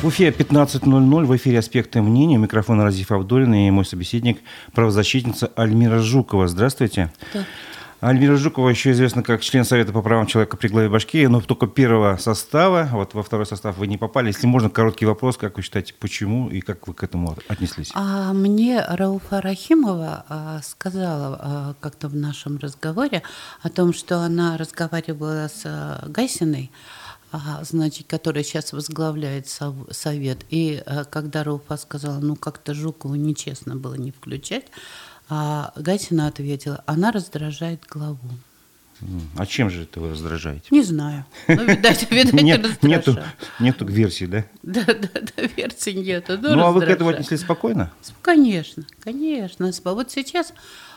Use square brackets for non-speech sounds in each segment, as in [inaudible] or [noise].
В Уфе 15.00 в эфире «Аспекты мнения». Микрофон Разиф Абдулин и мой собеседник, правозащитница Альмира Жукова. Здравствуйте. Да. Альмира Жукова еще известна как член Совета по правам человека при главе Башкирии, но только первого состава. Вот во второй состав вы не попали. Если можно, короткий вопрос. Как вы считаете, почему и как вы к этому отнеслись? А мне Рауфа Рахимова а, сказала а, как-то в нашем разговоре о том, что она разговаривала с а, Гайсиной, значит, который сейчас возглавляет совет. И а, когда Рауфа сказала, ну как-то Жукову нечестно было не включать, а Гатина ответила, она раздражает главу. А чем же это вы раздражаете? Не знаю. Ну, видать, [laughs] видать Нет, нету, нету версии, да? Да, да, да, версии нету. Ну, ну а вы к этому отнеслись спокойно? Конечно, конечно. Вот сейчас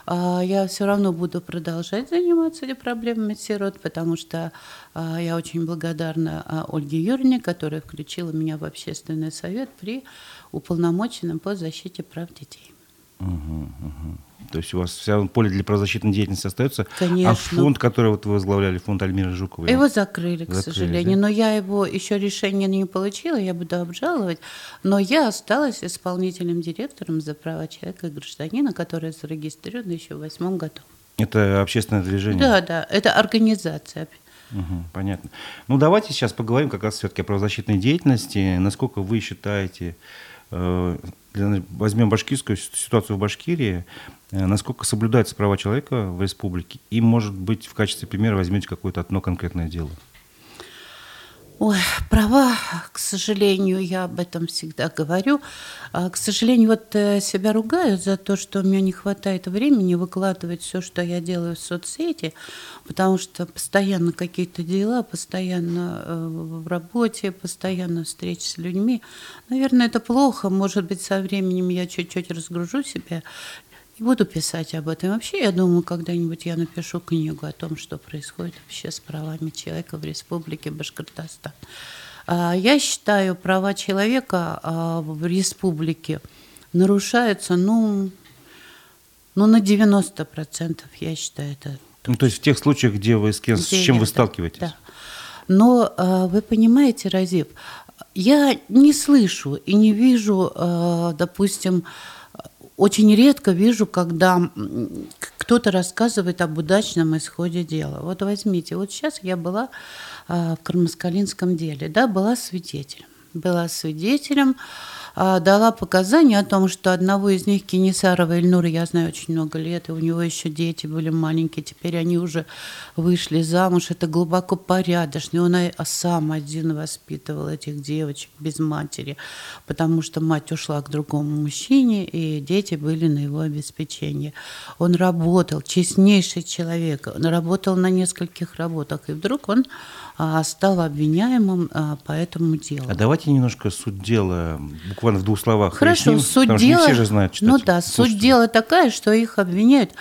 я все равно буду продолжать заниматься проблемами сирот, потому что а, я очень благодарна а, Ольге Юрьевне, которая включила меня в общественный совет при уполномоченном по защите прав детей. Угу, угу. То есть у вас вся поле для правозащитной деятельности остается. Конечно. А фонд, который вот вы возглавляли, фонд Альмира Жукова? Его закрыли, к закрыли, сожалению. Да? Но я его еще решение не получила, я буду обжаловать. Но я осталась исполнительным директором за права человека и гражданина, которое зарегистрировано еще в восьмом году. Это общественное движение? Да, да, это организация. Угу, понятно. Ну, давайте сейчас поговорим как раз все-таки о правозащитной деятельности. Насколько вы считаете, возьмем башкирскую ситуацию в Башкирии, э, насколько соблюдаются права человека в республике, и, может быть, в качестве примера возьмете какое-то одно конкретное дело. Ой, права, к сожалению, я об этом всегда говорю. А, к сожалению, вот э, себя ругаю за то, что у меня не хватает времени выкладывать все, что я делаю в соцсети, потому что постоянно какие-то дела, постоянно э, в работе, постоянно встречи с людьми. Наверное, это плохо. Может быть, со временем я чуть-чуть разгружу себя буду писать об этом. Вообще, я думаю, когда-нибудь я напишу книгу о том, что происходит вообще с правами человека в Республике Башкортостан. А, я считаю, права человека а, в республике нарушаются, ну, ну на 90%, я считаю, это... Ну, то есть в тех случаях, где вы с, кем, где с чем вы сталкиваетесь? Да. Но а, вы понимаете, Разив, я не слышу и не вижу, допустим, очень редко вижу, когда кто-то рассказывает об удачном исходе дела. Вот возьмите, вот сейчас я была а, в Кармаскалинском деле, да, была свидетелем. Была свидетелем, дала показания о том, что одного из них, Кенесарова Ильнура, я знаю очень много лет, и у него еще дети были маленькие, теперь они уже вышли замуж, это глубоко порядочный, он сам один воспитывал этих девочек без матери, потому что мать ушла к другому мужчине, и дети были на его обеспечении. Он работал, честнейший человек, он работал на нескольких работах, и вдруг он а, стал обвиняемым а, по этому делу. А давайте немножко суть дела, буквально в двух словах. Хорошо, поясним, суть дела. не все же знают, ну да, суть дела такая, что их обвиняют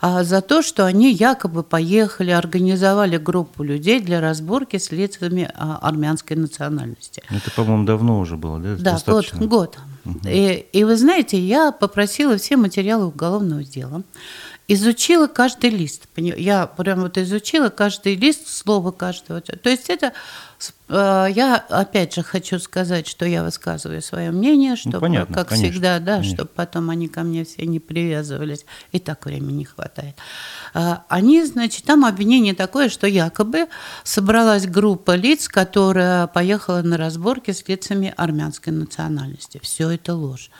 а, за то, что они якобы поехали, организовали группу людей для разборки с лицами а, армянской национальности. Это, по-моему, давно уже было, да? Да, Достаточно. год. год. Угу. И, и вы знаете, я попросила все материалы уголовного дела изучила каждый лист. Я прям вот изучила каждый лист, слово каждого. То есть это я опять же хочу сказать, что я высказываю свое мнение, чтобы, ну, понятно, как конечно, всегда, да, конечно. чтобы потом они ко мне все не привязывались. И так времени не хватает. Э, они, значит, там обвинение такое, что якобы собралась группа лиц, которая поехала на разборки с лицами армянской национальности. Все это ложь.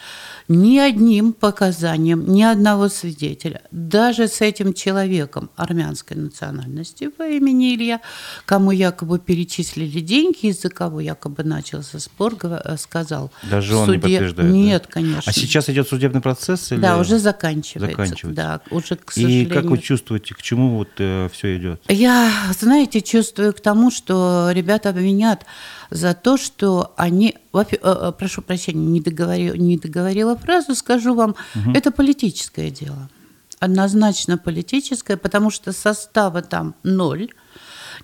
Ни одним показанием, ни одного свидетеля, даже с этим человеком армянской национальности по имени Илья, кому якобы перечислили деньги, деньги, из-за кого якобы начался спор, э, сказал. Даже он суде... не подтверждает? Нет, да? конечно. А сейчас идет судебный процесс? Или... Да, уже заканчивается. заканчивается. Да, уже, к сожалению. И как вы чувствуете, к чему вот э, все идет? Я, знаете, чувствую к тому, что ребята обвинят за то, что они... Э, э, прошу прощения, не договорила, не договорила фразу, скажу вам, угу. это политическое дело однозначно политическое, потому что состава там ноль,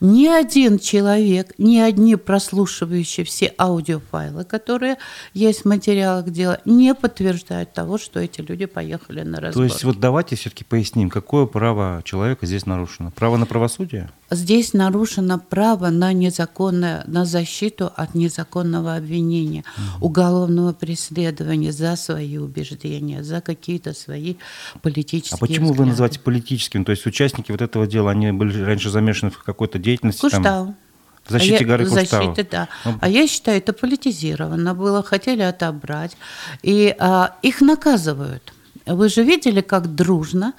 ни один человек, ни одни прослушивающие все аудиофайлы, которые есть в материалах дела, не подтверждают того, что эти люди поехали на разбор. То есть вот давайте все-таки поясним, какое право человека здесь нарушено? Право на правосудие? Здесь нарушено право на незаконное, на защиту от незаконного обвинения, угу. уголовного преследования за свои убеждения, за какие-то свои политические. А почему взгляды. вы называете политическим? То есть участники вот этого дела, они были раньше замешаны в какой-то деятельности? Куштау. Там, в защите а горы я, Куштау. Защиты, да. Ну, а я считаю, это политизировано было, хотели отобрать. И а, их наказывают. Вы же видели, как дружно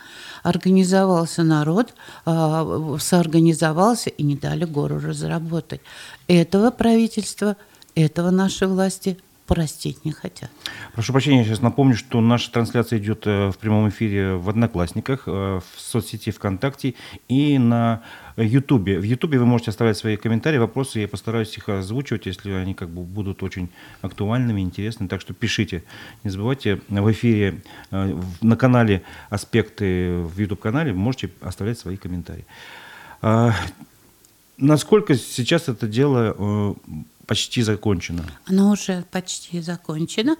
организовался народ, а, соорганизовался и не дали гору разработать. Этого правительства, этого наши власти простить не хотят. Прошу прощения, я сейчас напомню, что наша трансляция идет э, в прямом эфире в Одноклассниках, э, в соцсети ВКонтакте и на Ютубе. В Ютубе вы можете оставлять свои комментарии, вопросы, я постараюсь их озвучивать, если они как бы будут очень актуальными, интересными. Так что пишите. Не забывайте, в эфире э, на канале «Аспекты» в вы можете оставлять свои комментарии. А, насколько сейчас это дело почти закончено? Оно уже почти закончено.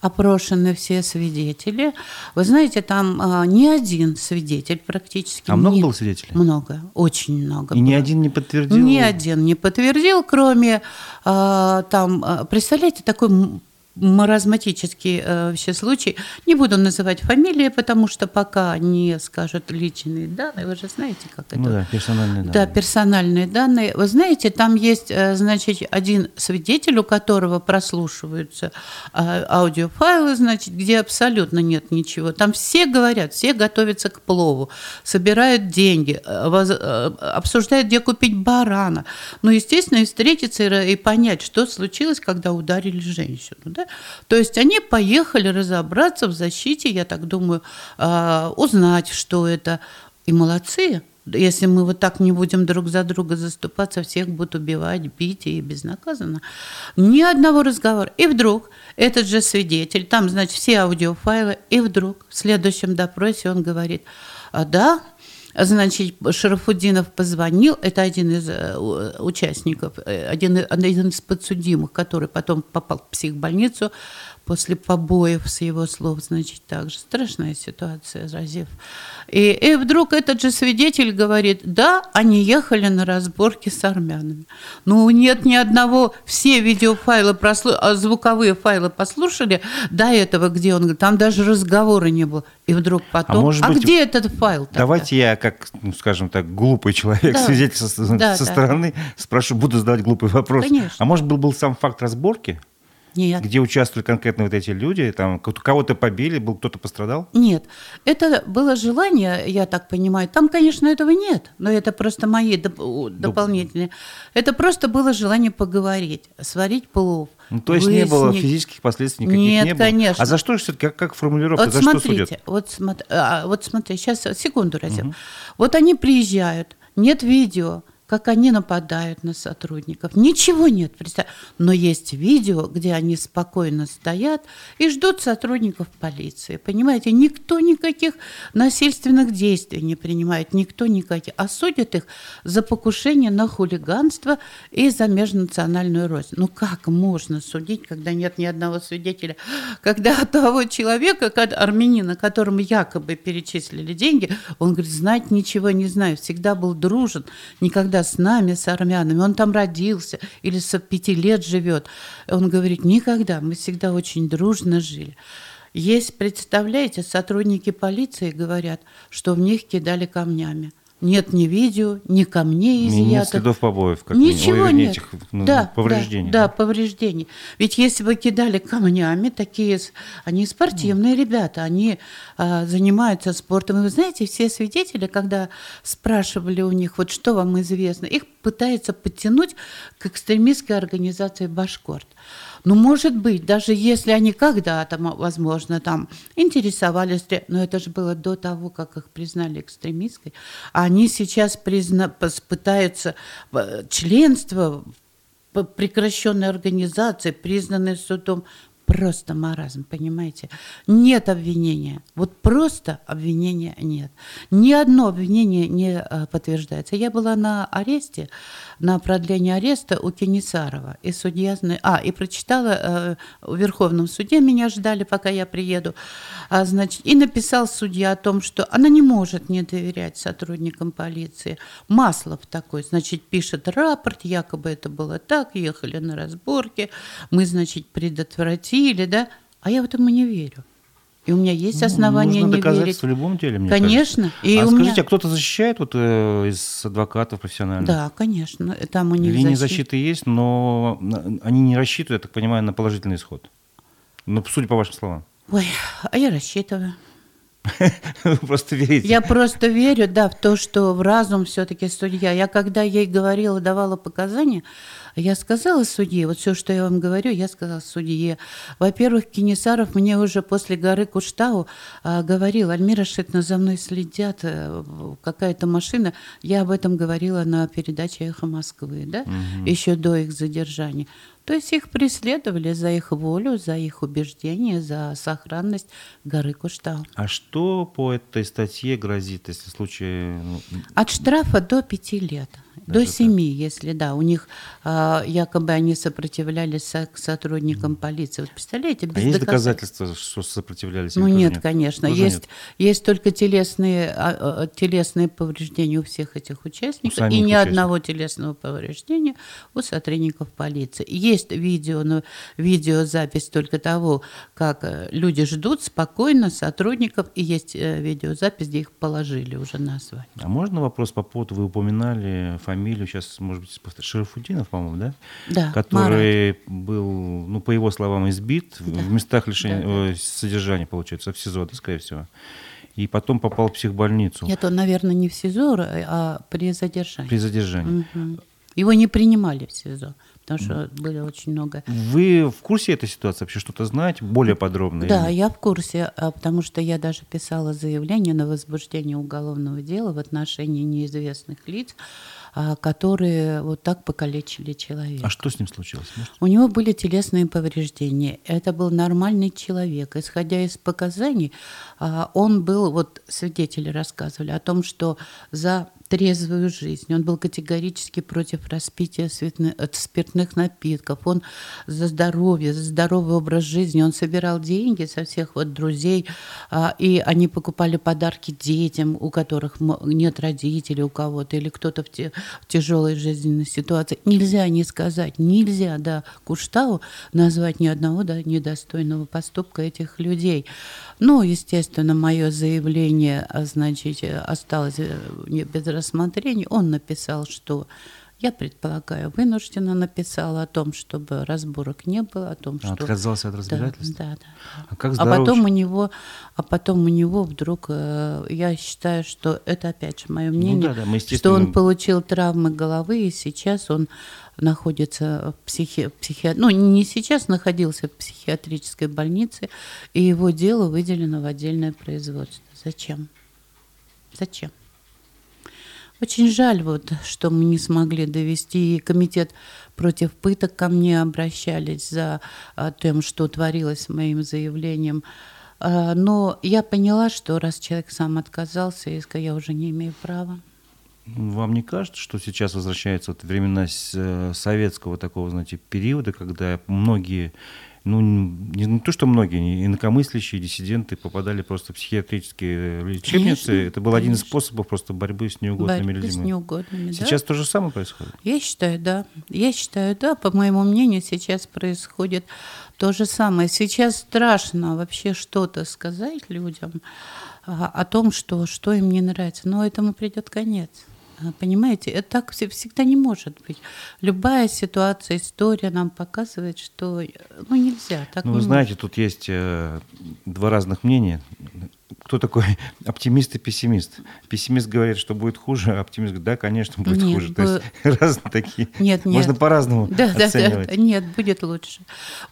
Опрошены все свидетели. Вы знаете, там а, не один свидетель практически. А много не, было свидетелей? Много, очень много. И было. ни один не подтвердил? Ни один не подтвердил, кроме а, там, а, представляете, такой маразматический э, вообще случай. Не буду называть фамилии, потому что пока не скажут личные данные, вы же знаете, как это. Ну да, персональные данные. Да, персональные данные. Вы знаете, там есть, э, значит, один свидетель, у которого прослушиваются э, аудиофайлы, значит, где абсолютно нет ничего. Там все говорят, все готовятся к плову, собирают деньги, э, воз, обсуждают, где купить барана. Ну, естественно, и встретиться и, и понять, что случилось, когда ударили женщину. Да? То есть они поехали разобраться в защите, я так думаю, а, узнать, что это. И молодцы. Если мы вот так не будем друг за друга заступаться, всех будут убивать, бить и безнаказанно. Ни одного разговора. И вдруг этот же свидетель, там, значит, все аудиофайлы, и вдруг в следующем допросе он говорит, а, да, Значит, Шарафуддинов позвонил, это один из э, участников, э, один, один из подсудимых, который потом попал в психбольницу, после побоев, с его слов, значит, также страшная ситуация, Разив. И, и вдруг этот же свидетель говорит, да, они ехали на разборки с армянами. Ну, нет ни одного, все видеофайлы, прослу... А звуковые файлы послушали до этого, где он говорит, там даже разговора не было. И вдруг потом, а, может а быть, где этот файл тогда? Давайте я, как, ну, скажем так, глупый человек, да. свидетель со, да, со да. стороны, спрошу, буду задавать глупый вопрос. Конечно. А может был, был сам факт разборки? Нет. Где участвовали конкретно вот эти люди? Там кого-то побили, был кто-то пострадал? Нет. Это было желание, я так понимаю. Там, конечно, этого нет, но это просто мои доп- дополнительные. Это просто было желание поговорить, сварить плов. Ну, то есть выяснить. не было физических последствий никаких? Нет, не было? конечно. А за что, как, как формулировка, вот за смотрите, что судят? Вот, смотри, а, вот смотри, сейчас, секунду, Разин. Угу. Вот они приезжают, нет видео, как они нападают на сотрудников. Ничего нет, представь. Но есть видео, где они спокойно стоят и ждут сотрудников полиции. Понимаете, никто никаких насильственных действий не принимает, никто никаких. А их за покушение на хулиганство и за межнациональную рознь. Ну как можно судить, когда нет ни одного свидетеля? Когда [laughs] того человека, армянина, которому якобы перечислили деньги, он говорит, знать ничего не знаю, всегда был дружен, никогда с нами, с армянами, он там родился или с пяти лет живет. Он говорит, никогда, мы всегда очень дружно жили. Есть, представляете, сотрудники полиции говорят, что в них кидали камнями. Нет ни видео, ни камней изъято. Нет следов побоев. Как Ничего Ой, нет. Этих, ну, да, повреждений. Да, да, повреждений. Ведь если бы кидали камнями, такие, они спортивные mm. ребята, они а, занимаются спортом. И вы знаете, все свидетели, когда спрашивали у них, вот что вам известно, их пытаются подтянуть к экстремистской организации «Башкорт». Ну, может быть, даже если они когда-то, возможно, там интересовались, но это же было до того, как их признали экстремистской, они сейчас призна, пытаются членство в прекращенной организации, признанной судом, просто маразм, понимаете? Нет обвинения. Вот просто обвинения нет. Ни одно обвинение не а, подтверждается. Я была на аресте, на продлении ареста у Кенесарова. И судья... А, и прочитала э, в Верховном суде, меня ждали, пока я приеду. А, значит, и написал судья о том, что она не может не доверять сотрудникам полиции. Маслов такой, значит, пишет рапорт, якобы это было так, ехали на разборки, мы, значит, предотвратили, да, а я в этом и не верю. И у меня есть ну, основания нужно не верить. в любом деле, мне Конечно. И а скажите, меня... а кто-то защищает вот э, из адвокатов профессиональных? Да, конечно. Там у них Линии защиты есть, но они не рассчитывают, я так понимаю, на положительный исход. Ну, судя по вашим словам. Ой, а я рассчитываю. [laughs] Просто верите? Я просто верю, да, в то, что в разум все-таки судья. Я когда ей говорила, давала показания, я сказала судье, вот все, что я вам говорю, я сказала судье. Во-первых, Кенесаров мне уже после горы Куштау а, говорил, Альмира Шитна, за мной следят, э, какая-то машина. Я об этом говорила на передаче «Эхо Москвы», да, угу. еще до их задержания. То есть их преследовали за их волю, за их убеждения, за сохранность горы Куштау. А что по этой статье грозит, если в случае... Ну, От штрафа до пяти лет. До семи, если да. У них а, якобы они сопротивлялись к сотрудникам полиции. Вот представляете, без а есть доказательства, что сопротивлялись? Ну нет, нет, конечно. есть, нет. есть только телесные, а, а, телесные повреждения у всех этих участников и ни участников. одного телесного повреждения у сотрудников полиции. Есть видео, но видеозапись только того, как э, люди ждут спокойно сотрудников, и есть э, видеозапись, где их положили уже на асфальт. А можно вопрос по поводу, вы упоминали фамилию, сейчас, может быть, Шарафудинов, по-моему, да? Да, Который Марат. был, ну, по его словам, избит да. в местах лишения да, да. содержания, получается, в СИЗО, да, скорее всего. И потом попал в психбольницу. Нет, он, наверное, не в СИЗО, а при задержании. При задержании. Угу. Его не принимали в СИЗО потому что было очень много. Вы в курсе этой ситуации вообще что-то знаете более подробно? Да, или? я в курсе, а, потому что я даже писала заявление на возбуждение уголовного дела в отношении неизвестных лиц, а, которые вот так покалечили человека. А что с ним случилось? Может? У него были телесные повреждения. Это был нормальный человек. Исходя из показаний, а, он был, вот свидетели рассказывали о том, что за трезвую жизнь. Он был категорически против распития э, спиртных напитков. Он за здоровье, за здоровый образ жизни. Он собирал деньги со всех вот друзей, а, и они покупали подарки детям, у которых нет родителей у кого-то, или кто-то в, тяжелой жизненной ситуации. Нельзя не сказать, нельзя, да, Куштау назвать ни одного да, недостойного поступка этих людей. Ну, естественно, мое заявление, а, значит, осталось э, без рассмотрения. Он написал, что я предполагаю, вынужденно написала о том, чтобы разборок не было, о том, что отказался от разбирательства. Да, да. да. А как а потом у него, а потом у него вдруг, э, я считаю, что это опять же мое мнение, ну, да, да, мы, что он получил травмы головы и сейчас он находится в психи... психи... ну не сейчас находился в психиатрической больнице, и его дело выделено в отдельное производство. Зачем? Зачем? Очень жаль, вот, что мы не смогли довести. И комитет против пыток ко мне обращались за а, тем, что творилось моим заявлением. А, но я поняла, что раз человек сам отказался, я уже не имею права. Вам не кажется, что сейчас возвращаются вот времена э, советского такого, знаете, периода, когда многие ну, не, не то, что многие инакомыслящие диссиденты попадали просто в психиатрические лечебницы. Конечно, Это был конечно. один из способов просто борьбы с неугодными борьбы людьми. с неугодными, Сейчас да? то же самое происходит? Я считаю, да. Я считаю, да. По моему мнению, сейчас происходит то же самое. Сейчас страшно вообще что-то сказать людям а, о том, что, что им не нравится. Но этому придет конец. А, понимаете, это так всегда не может быть. Любая ситуация, история нам показывает, что ну, нельзя. Так ну, вы знаете, может. тут есть э, два разных мнения кто такой [laughs] оптимист и пессимист? Пессимист говорит, что будет хуже, а оптимист говорит, да, конечно, будет нет, хуже. То есть [laughs] разные такие. Нет, нет. Можно по-разному да, оценивать. Да, да, нет, будет лучше.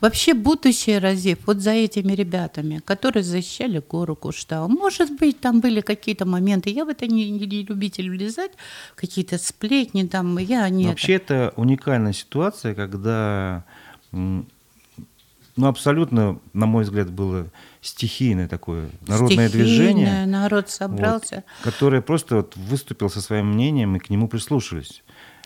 Вообще будущее Разив вот за этими ребятами, которые защищали гору Куштау. Может быть, там были какие-то моменты. Я в это не, не любитель влезать, какие-то сплетни там. Я не Вообще это. это уникальная ситуация, когда ну, абсолютно, на мой взгляд, было стихийное такое народное стихийное, движение. народ собрался. Вот, которое просто вот выступил со своим мнением, и к нему прислушались.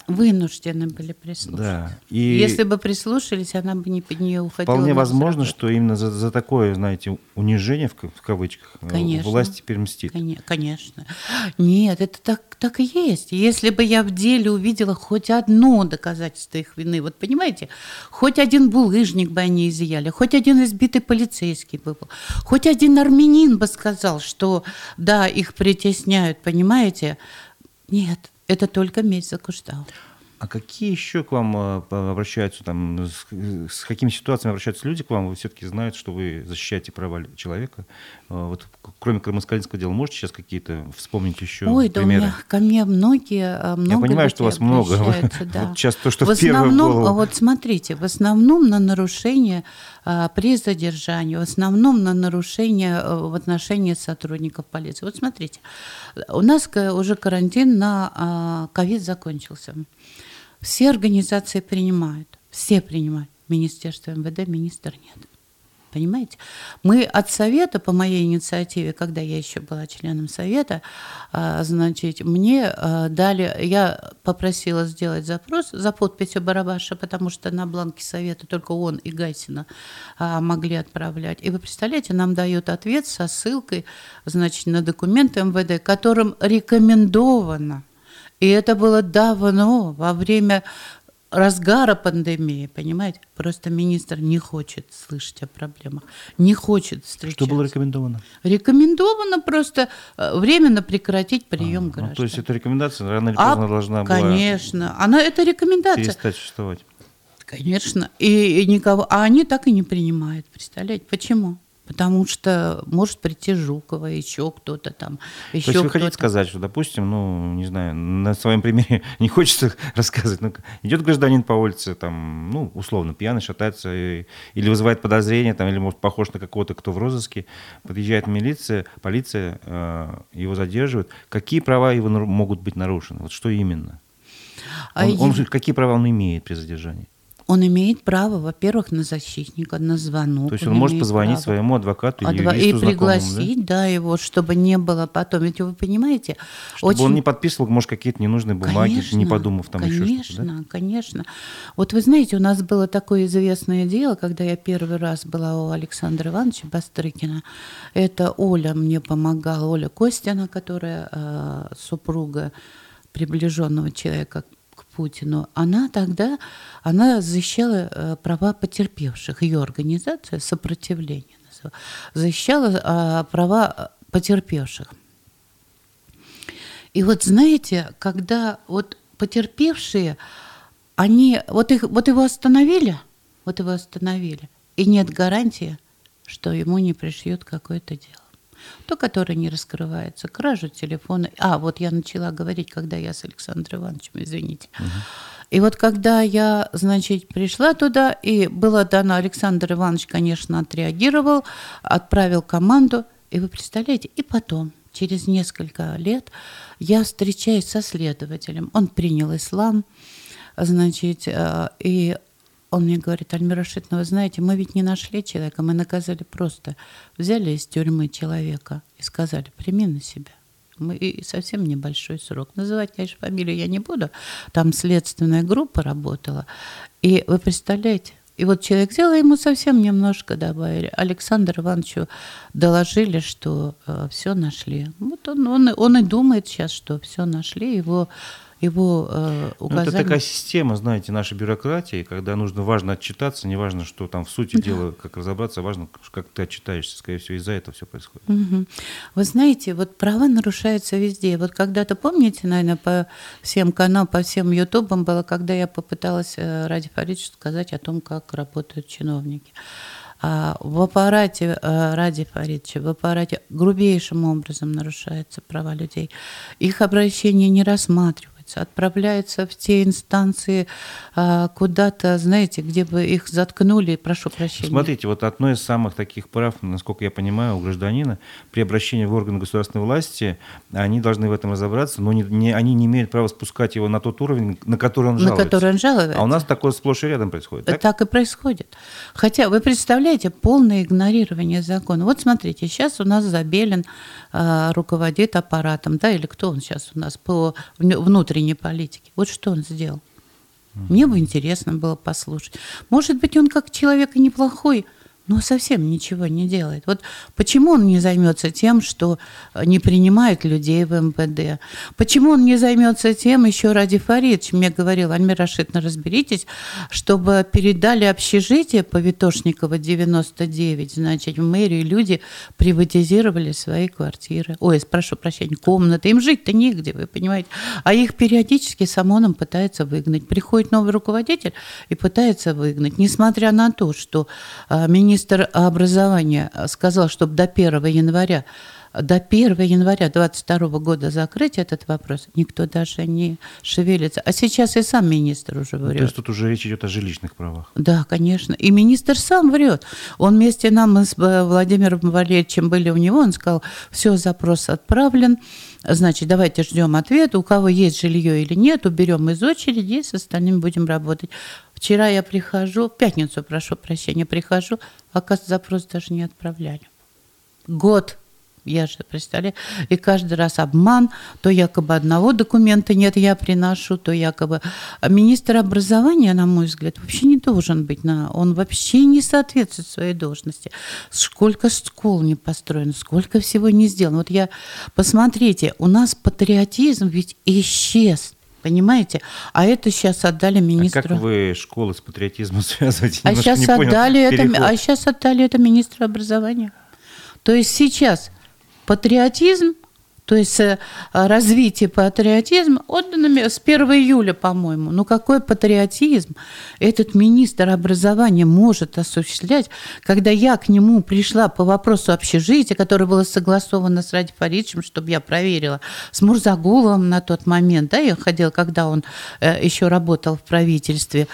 Вынуждены были прислушаться. Да. И Если бы прислушались, она бы не под нее уходила. Вполне возможно, что именно за, за такое, знаете, унижение в, в кавычках э, конечно, власть теперь мстит. Конечно. Нет, это так, так и есть. Если бы я в деле увидела хоть одно доказательство их вины, вот понимаете, хоть один булыжник бы они изъяли, хоть один избитый полицейский бы был, хоть один армянин бы сказал, что да, их притесняют, понимаете? Нет, это только медь за куштал. А какие еще к вам э, обращаются, там, с, с какими ситуациями обращаются люди к вам? Вы все-таки знаете, что вы защищаете права человека. Э, вот, кроме крымоскалинского дела, можете сейчас какие-то вспомнить еще Ой, примеры? да меня, ко мне многие, э, много Я понимаю, что у вас много. Да. [laughs] Вот сейчас то, что в, в основном, голову. Вот смотрите, в основном на нарушение а, при задержании, в основном на нарушение в отношении сотрудников полиции. Вот смотрите, у нас уже карантин на а, ковид закончился. Все организации принимают, все принимают. Министерство МВД, министр нет. Понимаете? Мы от совета, по моей инициативе, когда я еще была членом совета, а, значит, мне а, дали, я попросила сделать запрос за подписью Барабаша, потому что на бланке совета только он и Гайсина а, могли отправлять. И вы представляете, нам дают ответ со ссылкой, значит, на документы МВД, которым рекомендовано и это было давно, во время разгара пандемии, понимаете? Просто министр не хочет слышать о проблемах, не хочет встречаться. Что было рекомендовано? Рекомендовано просто э, временно прекратить прием а, граждан. Ну, то есть эта рекомендация рано или поздно а, должна была... Конечно, она, это рекомендация. Перестать существовать. Конечно, и, и никого, а они так и не принимают, представляете, почему? Потому что может прийти Жукова, еще кто-то там. Еще То есть вы хотите сказать, что, допустим, ну, не знаю, на своем примере [laughs] не хочется рассказывать, но идет гражданин по улице, там, ну, условно, пьяный, шатается, и, или вызывает подозрение, там, или, может, похож на какого-то, кто в розыске, подъезжает милиция, полиция, э, его задерживает. Какие права его могут быть нарушены? Вот что именно? А он, он, какие права он имеет при задержании? Он имеет право, во-первых, на защитника, на звонок. То есть он, он может позвонить право. своему адвокату Адво... юристу И пригласить, да? да, его, чтобы не было потом. Ведь вы понимаете... Чтобы очень... он не подписывал, может, какие-то ненужные бумаги, конечно, не подумав там конечно, еще что-то, Конечно, да? конечно. Вот вы знаете, у нас было такое известное дело, когда я первый раз была у Александра Ивановича Бастрыкина. Это Оля мне помогала, Оля Костина, которая э, супруга приближенного человека Путину, она тогда она защищала э, права потерпевших. Ее организация сопротивление защищала а, права потерпевших. И вот знаете, когда вот потерпевшие, они вот их вот его остановили, вот его остановили, и нет гарантии, что ему не пришьют какое-то дело то, которое не раскрывается, кражу телефона. А, вот я начала говорить, когда я с Александром Ивановичем, извините. Угу. И вот когда я, значит, пришла туда, и было дано, Александр Иванович, конечно, отреагировал, отправил команду, и вы представляете, и потом, через несколько лет, я встречаюсь со следователем. Он принял ислам, значит, э, и он мне говорит, Альмира Рашидовна, вы знаете, мы ведь не нашли человека, мы наказали просто. Взяли из тюрьмы человека и сказали, прими на себя. Мы, и совсем небольшой срок. Называть, конечно, фамилию я не буду. Там следственная группа работала. И вы представляете, и вот человек взял, ему совсем немножко добавили. Александру Ивановичу доложили, что э, все нашли. Вот он, он, он и думает сейчас, что все нашли. Его его э, указания... Ну, это такая система, знаете, нашей бюрократии, когда нужно важно отчитаться, не важно, что там в сути да. дела, как разобраться, важно, как ты отчитаешься. Скорее всего, из-за этого все происходит. Угу. Вы знаете, вот права нарушаются везде. Вот когда-то, помните, наверное, по всем каналам, по всем ютубам было, когда я попыталась э, Ради Фаридовичу сказать о том, как работают чиновники. А в аппарате э, Ради Фаридовича, в аппарате грубейшим образом нарушаются права людей. Их обращения не рассматривают отправляются. Отправляются в те инстанции а, куда-то, знаете, где бы их заткнули, прошу прощения. Смотрите, вот одно из самых таких прав, насколько я понимаю, у гражданина при обращении в органы государственной власти, они должны в этом разобраться, но не, не, они не имеют права спускать его на тот уровень, на который он жалуется. На который он жалуется. А у нас такое сплошь и рядом происходит. Так? так и происходит. Хотя, вы представляете, полное игнорирование закона. Вот смотрите, сейчас у нас Забелин э, руководит аппаратом, да, или кто он сейчас у нас по внутренней политике. Вот что он сделал. Мне бы интересно было послушать. Может быть, он как человек и неплохой, но совсем ничего не делает. Вот почему он не займется тем, что э, не принимает людей в МВД? Почему он не займется тем, еще ради Фаридович мне говорил, Альмир Рашидовна, разберитесь, чтобы передали общежитие по Витошникова 99, значит, в мэрию люди приватизировали свои квартиры. Ой, прошу прощения, комнаты. Им жить-то негде, вы понимаете. А их периодически с ОМОНом пытаются выгнать. Приходит новый руководитель и пытается выгнать. Несмотря на то, что министр министр образования сказал, чтобы до 1 января до 1 января 2022 года закрыть этот вопрос, никто даже не шевелится. А сейчас и сам министр уже врет. То есть тут уже речь идет о жилищных правах. Да, конечно. И министр сам врет. Он вместе нам с э, Владимиром Валерьевичем были у него, он сказал, все, запрос отправлен, значит, давайте ждем ответ, у кого есть жилье или нет, уберем из очереди и с остальными будем работать. Вчера я прихожу, в пятницу, прошу прощения, прихожу, оказывается, запрос даже не отправляли. Год я же представляю. И каждый раз обман. То якобы одного документа нет, я приношу, то якобы... А министр образования, на мой взгляд, вообще не должен быть. На... Он вообще не соответствует своей должности. Сколько школ не построено, сколько всего не сделано. Вот я... Посмотрите, у нас патриотизм ведь исчез. Понимаете? А это сейчас отдали министру. А как вы школы с патриотизмом [laughs] связываете? А сейчас, отдали это, а сейчас отдали это министру образования. То есть сейчас патриотизм то есть э, развитие патриотизма отдано с 1 июля, по-моему. Ну какой патриотизм этот министр образования может осуществлять, когда я к нему пришла по вопросу общежития, которое было согласовано с Ради Фаридовичем, чтобы я проверила, с Мурзагуловым на тот момент, да, я ходила, когда он э, еще работал в правительстве.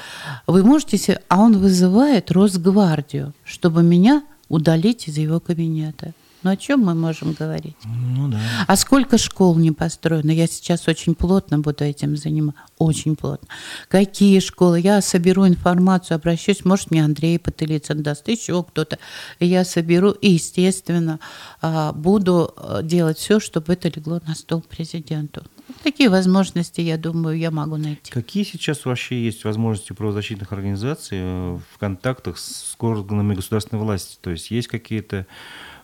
Вы можете себе... А он вызывает Росгвардию, чтобы меня удалить из его кабинета. Ну о чем мы можем говорить? Ну да. А сколько школ не построено? Я сейчас очень плотно буду этим заниматься. Очень плотно. Какие школы? Я соберу информацию, обращусь. Может, мне Андрей Потылицын даст, еще кто-то. Я соберу и, естественно, а, буду а, делать все, чтобы это легло на стол президенту. Такие возможности, я думаю, я могу найти. Какие сейчас вообще есть возможности правозащитных организаций э, в контактах с органами государственной власти? То есть есть какие-то Э,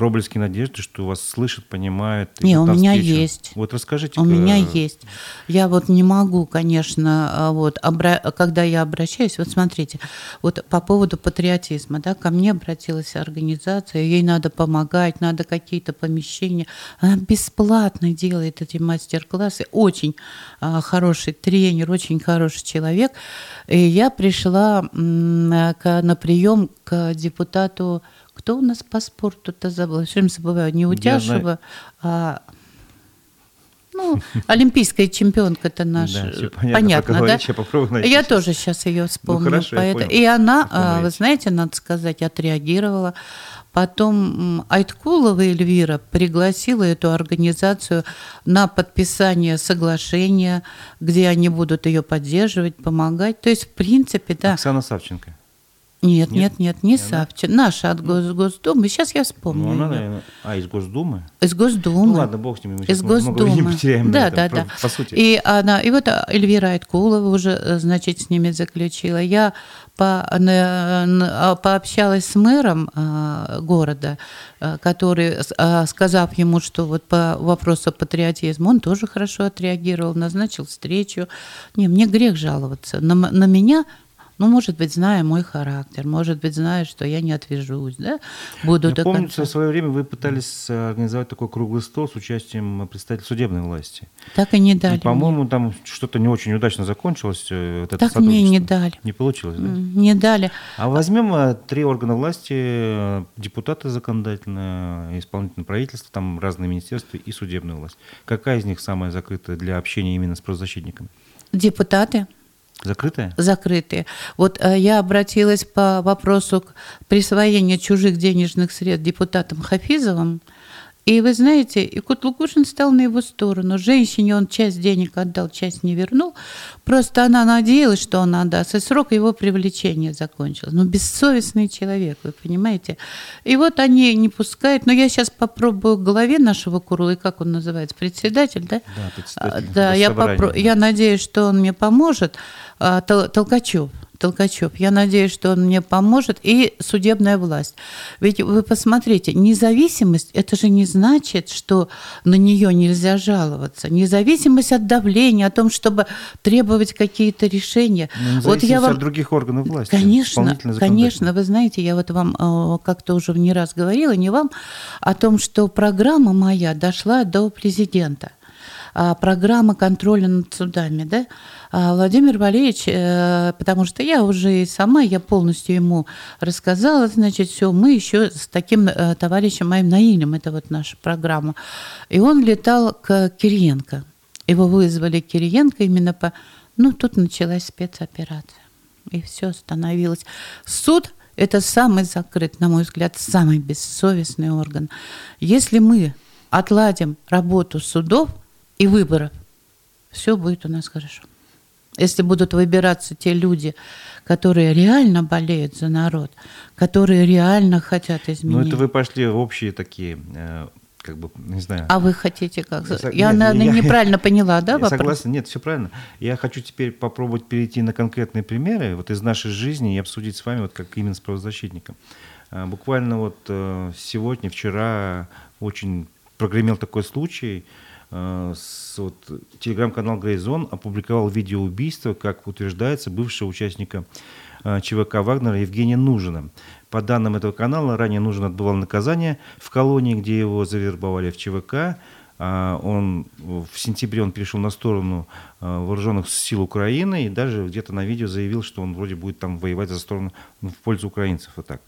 проблески надежды, что вас слышат, понимают. Не, у меня встречу. есть. Вот расскажите. У меня есть. Я вот не могу, конечно, э, вот, обра... когда я обращаюсь, вот смотрите, вот по поводу патриотизма, да, ко мне обратилась организация, ей надо помогать, надо какие-то помещения. Она бесплатно делает эти мастер-классы, очень а, хороший тренер, очень хороший человек. И я пришла на прием к депутату кто у нас по спорту-то забыл? Все время забываю. Не Утяшева, а ну, олимпийская чемпионка это наша. Да, понятно, понятно да? Я, попробую я тоже сейчас ее вспомню. Ну, хорошо, поэтому. И она, а, вы знаете, надо сказать, отреагировала. Потом Айткулова Эльвира пригласила эту организацию на подписание соглашения, где они будут ее поддерживать, помогать. То есть, в принципе, да. Оксана Савченко. Нет, нет, нет, не Савчин. Наша от Гос Госдумы. Сейчас я вспомню. Ну, она, наверное, а, из Госдумы? Из Госдумы. Ну, ладно, бог с ними. Мы из Госдумы. не потеряем да, да, да. По сути. И, она, и вот Эльвира Айткулова уже, э, значит, с ними заключила. Я по, на, пообщалась с мэром а, города, а, который, а, сказав ему, что вот по вопросу патриотизма, он тоже хорошо отреагировал, назначил встречу. Не, мне грех жаловаться. На, на меня Ну, может быть, зная мой характер, может быть, зная, что я не отвяжусь, да, буду Я до помню, конца. в свое время вы пытались э, организовать такой круглый стол с участием представителей судебной власти. Так и не И, дали. мне. по-моему, там что-то не очень удачно закончилось. э, Вот Так мне не дали. Не получилось, да? Не дали. А возьмем э, три органа власти, депутаты законодательное, исполнительное правительство, там разные министерства и судебная власть. Какая из них самая закрытая для общения именно с правозащитниками? Депутаты Закрытая? закрытые. Вот э, я обратилась по вопросу к присвоению чужих денежных средств депутатом Хафизовым. И вы знаете, и Кутлугушин стал на его сторону. Женщине он часть денег отдал, часть не вернул. Просто она надеялась, что он отдаст. И срок его привлечения закончился. Ну, бессовестный человек, вы понимаете. И вот они не пускают. Но я сейчас попробую в голове нашего Курула, и как он называется, председатель, да? Да, председатель А, Да, я, попро- я надеюсь, что он мне поможет. А, Тол- Толкачев. Толкачев. Я надеюсь, что он мне поможет. И судебная власть. Ведь вы посмотрите, независимость, это же не значит, что на нее нельзя жаловаться. Независимость от давления, о том, чтобы требовать какие-то решения. Ну, вот я вам... от других органов власти. Конечно, конечно, вы знаете, я вот вам э, как-то уже не раз говорила, не вам, о том, что программа моя дошла до президента. А, программа контроля над судами, да? А Владимир Валерьевич, э, потому что я уже и сама, я полностью ему рассказала, значит, все, мы еще с таким э, товарищем моим Наилем, это вот наша программа, и он летал к Кириенко. Его вызвали Кириенко именно по... Ну, тут началась спецоперация. И все остановилось. Суд – это самый закрыт, на мой взгляд, самый бессовестный орган. Если мы отладим работу судов и выборов, все будет у нас хорошо. Если будут выбираться те люди, которые реально болеют за народ, которые реально хотят Ну, изменить. это вы пошли в общие такие, э, как бы, не знаю. А вы хотите как? Я Я, нет, наверное, я- неправильно поняла, да, Я вопрос? согласен, нет, все правильно. Я хочу теперь попробовать перейти на конкретные примеры вот из нашей жизни и обсудить с вами, вот как именно с правозащитником. А, Буквально вот э, сегодня, вчера очень прогремел такой случай. Э, с- вот, телеграм-канал Грейзон опубликовал видео убийства, как утверждается, бывшего участника э, ЧВК Вагнера Евгения Нужина. По данным этого канала, ранее Нужин отбывал наказание в колонии, где его завербовали в ЧВК. А, Он в сентябре он перешел на сторону э, вооруженных сил Украины и даже где-то на видео заявил, что он вроде будет там воевать за сторону ну, в пользу украинцев. Вот так.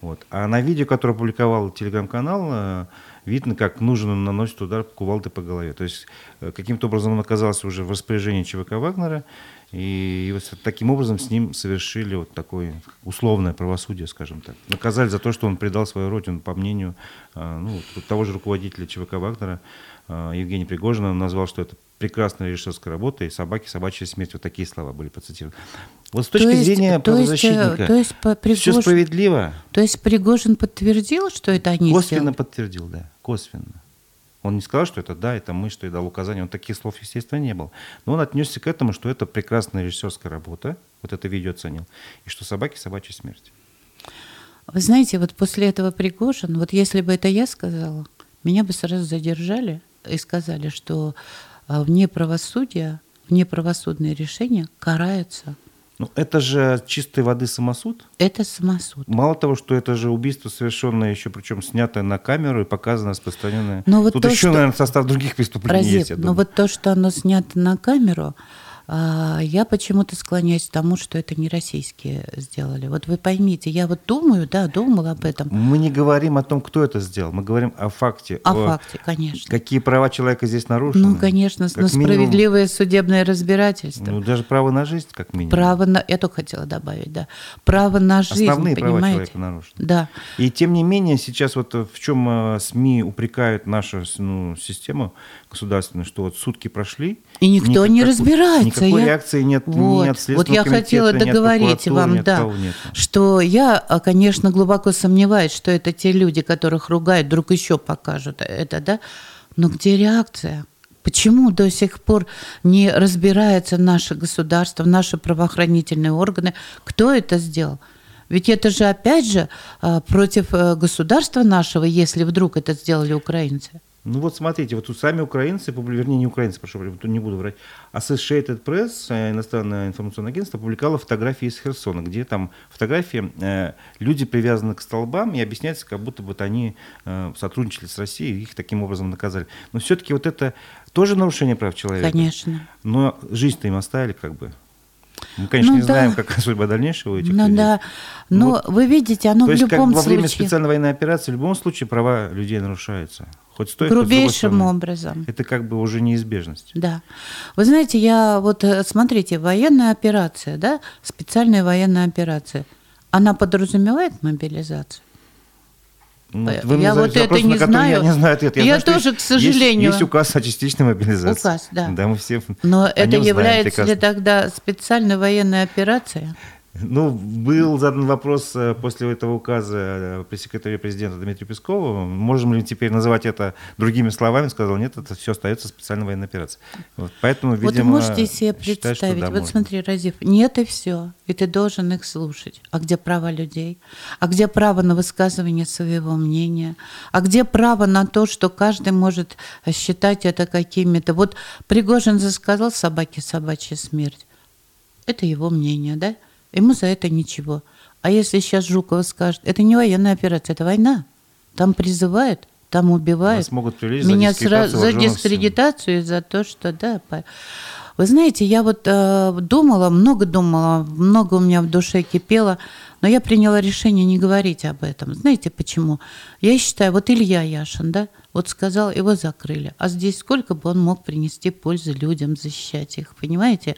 Вот. А на видео, которое опубликовал телеграм-канал, видно, как нужно наносит удар кувалдой по голове. То есть э, каким-то образом он оказался уже в распоряжении ЧВК Вагнера, и вот таким образом с ним совершили вот такое условное правосудие, скажем так. Наказали за то, что он предал свою родину, по мнению э, ну, того же руководителя ЧВК Вагнера, э, Евгения Пригожина, он назвал, что это прекрасная режиссерская работа, и собаки, собачья смерть. Вот такие слова были процитированы. Вот с точки То есть- зрения то э, правозащитника, то есть по все Пригожин- справедливо, То есть Пригожин подтвердил, что это они Косвенно сделали? подтвердил, да, косвенно. Он не сказал, что это да, это мы, что я дал указание. Он таких слов, естественно, не было. Но он отнесся к этому, что это прекрасная режиссерская работа, вот это видео оценил, и что собаки собачья смерть. Вы знаете, вот после этого Пригожин, вот если бы это я сказала, меня бы сразу задержали и сказали, что а, вне правосудия, вне правосудные решения караются. Ну, это же чистой воды самосуд. Это самосуд. Мало того, что это же убийство, совершенное еще, причем снятое на камеру и показано, распространенное. Но вот Тут то, еще, что- наверное, состав других преступлений Разив, есть, но думаю. вот то, что оно снято на камеру, я почему-то склоняюсь к тому, что это не российские сделали. Вот вы поймите, я вот думаю, да, думала об этом. Мы не говорим о том, кто это сделал, мы говорим о факте. О факте, конечно. Какие права человека здесь нарушены. Ну, конечно, Как на минимум, справедливое судебное разбирательство. Ну, даже право на жизнь, как минимум. Право на... Я только хотела добавить, да. Право на жизнь, Основные права понимаете? человека нарушены. Да. И тем не менее, сейчас вот в чем э, СМИ упрекают нашу ну, систему государственную, что вот сутки прошли. И никто не разбирается. Никакой Я- реакции нет Вот, ни от вот я хотела договорить вам, да, нет. что я, а, конечно, глубоко сомневаюсь, что это те люди, которых ругают, вдруг еще покажут это, да? Но где реакция? Почему до сих пор не разбирается наше государство, наши правоохранительные органы, кто это сделал? Ведь это же опять же а, против э, государства нашего, если вдруг это сделали украинцы. Ну вот смотрите, вот тут сами украинцы, вернее не украинцы, прошу не буду врать, Associated Press, э, иностранное информационное агентство, публиковало фотографии из Херсона, где там фотографии, э, люди привязаны к столбам и объясняется, как будто вот они э, сотрудничали с Россией, и их таким образом наказали. Но все-таки вот это тоже нарушение прав человека. Конечно. Но жизнь-то им оставили как бы. Мы, конечно, ну, не да. знаем, какая судьба дальнейшего этих ну, людей. Да. Но вот. вы видите, оно То в есть, любом как во время случае... специальной военной операции в любом случае права людей нарушаются. Хоть стоит, Грубейшим хоть образом. Это как бы уже неизбежность. Да. Вы знаете, я вот, э, смотрите, военная операция, да, специальная военная операция, она подразумевает мобилизацию? Ну, вы я вот это не знаю. Я не знаю ответ. Я, я знаю, тоже, к сожалению. Есть, есть указ о частичной мобилизации. Указ, да. Да, мы все. Но это является ли тогда специальной военной операцией? Ну, был задан вопрос э, после этого указа э, пресс-секретаря президента Дмитрия Пескова, можем ли теперь называть это другими словами, сказал, нет, это все остается специальной военной операцией. Вот, поэтому, видимо, Вот можете себе представить, считать, да, вот можно. смотри, Разив, нет и все, и ты должен их слушать. А где право людей? А где право на высказывание своего мнения? А где право на то, что каждый может считать это какими-то... Вот Пригожин засказал собаке собачья смерть. Это его мнение, да? Ему за это ничего. А если сейчас Жукова скажет, это не военная операция, это война. Там призывают, там убивают. Вас могут Меня за дискредитацию, за дискредитацию и за то, что да. Вы знаете, я вот э, думала, много думала, много у меня в душе кипело, но я приняла решение не говорить об этом. Знаете почему? Я считаю, вот Илья Яшин, да, вот сказал, его закрыли. А здесь сколько бы он мог принести пользы людям, защищать их, понимаете?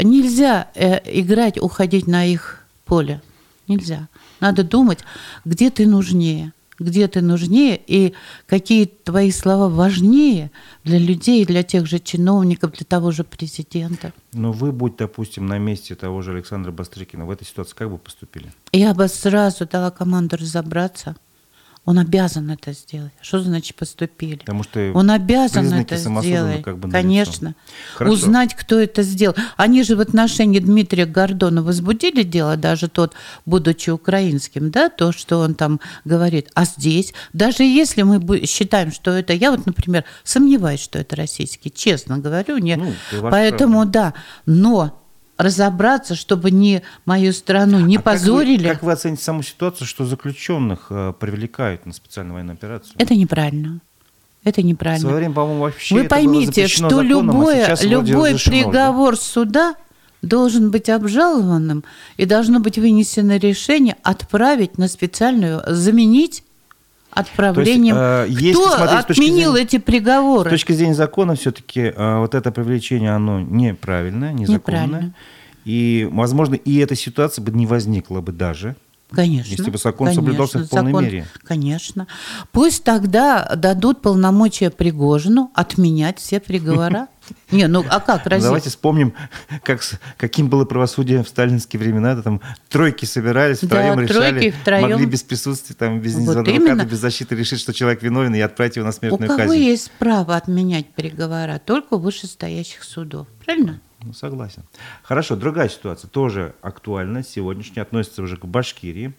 Нельзя э, играть, уходить на их поле. Нельзя. Надо думать, где ты нужнее, где ты нужнее и какие твои слова важнее для людей, для тех же чиновников, для того же президента. Но вы, будь, допустим, на месте того же Александра Бастрыкина, в этой ситуации как бы поступили? Я бы сразу дала команду разобраться – он обязан это сделать. Что значит поступили? Потому что он обязан это сделать. Как бы Конечно. Хорошо. Узнать, кто это сделал. Они же в отношении Дмитрия Гордона возбудили дело, даже тот, будучи украинским, да, то, что он там говорит. А здесь, даже если мы считаем, что это, я вот, например, сомневаюсь, что это российский, честно говорю, не, ну, поэтому право. да, но разобраться, чтобы не мою страну не а позорили. Как вы, как вы оцените саму ситуацию, что заключенных э, привлекают на специальную военную операцию? Это неправильно. Это неправильно. В свое время, по-моему, вообще Вы поймите, что законом, а любое, а любой приговор да? суда должен быть обжалованным и должно быть вынесено решение отправить на специальную, заменить отправлением. есть, э, Кто если отменил зрения, эти приговоры? С точки зрения закона все-таки э, вот это привлечение, оно неправильное, незаконное. Неправильно. И, возможно, и эта ситуация бы не возникла бы даже, Конечно. Если бы закон конечно, соблюдался в полной закон, мере. Конечно. Пусть тогда дадут полномочия Пригожину отменять все приговора. [laughs] Не, ну а как разве? Давайте вспомним, как, каким было правосудие в сталинские времена. Там тройки собирались, втроем да, решали, втроем. могли без присутствия, там, без вот адвоката, именно. без защиты решить, что человек виновен, и отправить его на смертную казнь. У кого казнь. есть право отменять приговора? Только у вышестоящих судов. Правильно? Ну, согласен. Хорошо, другая ситуация, тоже актуальна, сегодняшняя, относится уже к Башкирии.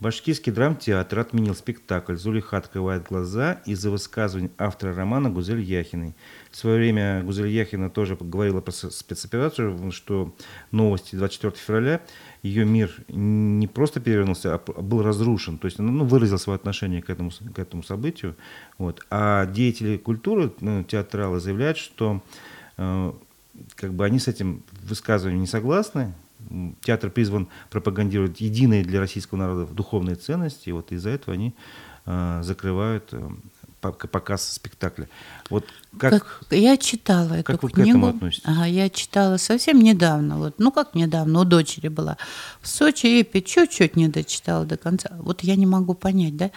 Башкирский драмтеатр отменил спектакль «Зулиха открывает глаза» из-за высказываний автора романа Гузель Яхиной. В свое время Гузель Яхина тоже говорила про спецоперацию, что новости 24 февраля, ее мир не просто перевернулся, а был разрушен. То есть она ну, выразила свое отношение к этому, к этому событию. Вот. А деятели культуры, ну, театралы, заявляют, что э, как бы они с этим высказыванием не согласны. Театр призван пропагандировать единые для российского народа духовные ценности, и вот из-за этого они э, закрывают э, показ спектакля. Вот как, как я читала эту как вы книгу. к этому относитесь? Ага, я читала совсем недавно. Вот, ну как недавно, у дочери была в Сочи и чуть-чуть не дочитала до конца. Вот я не могу понять, да?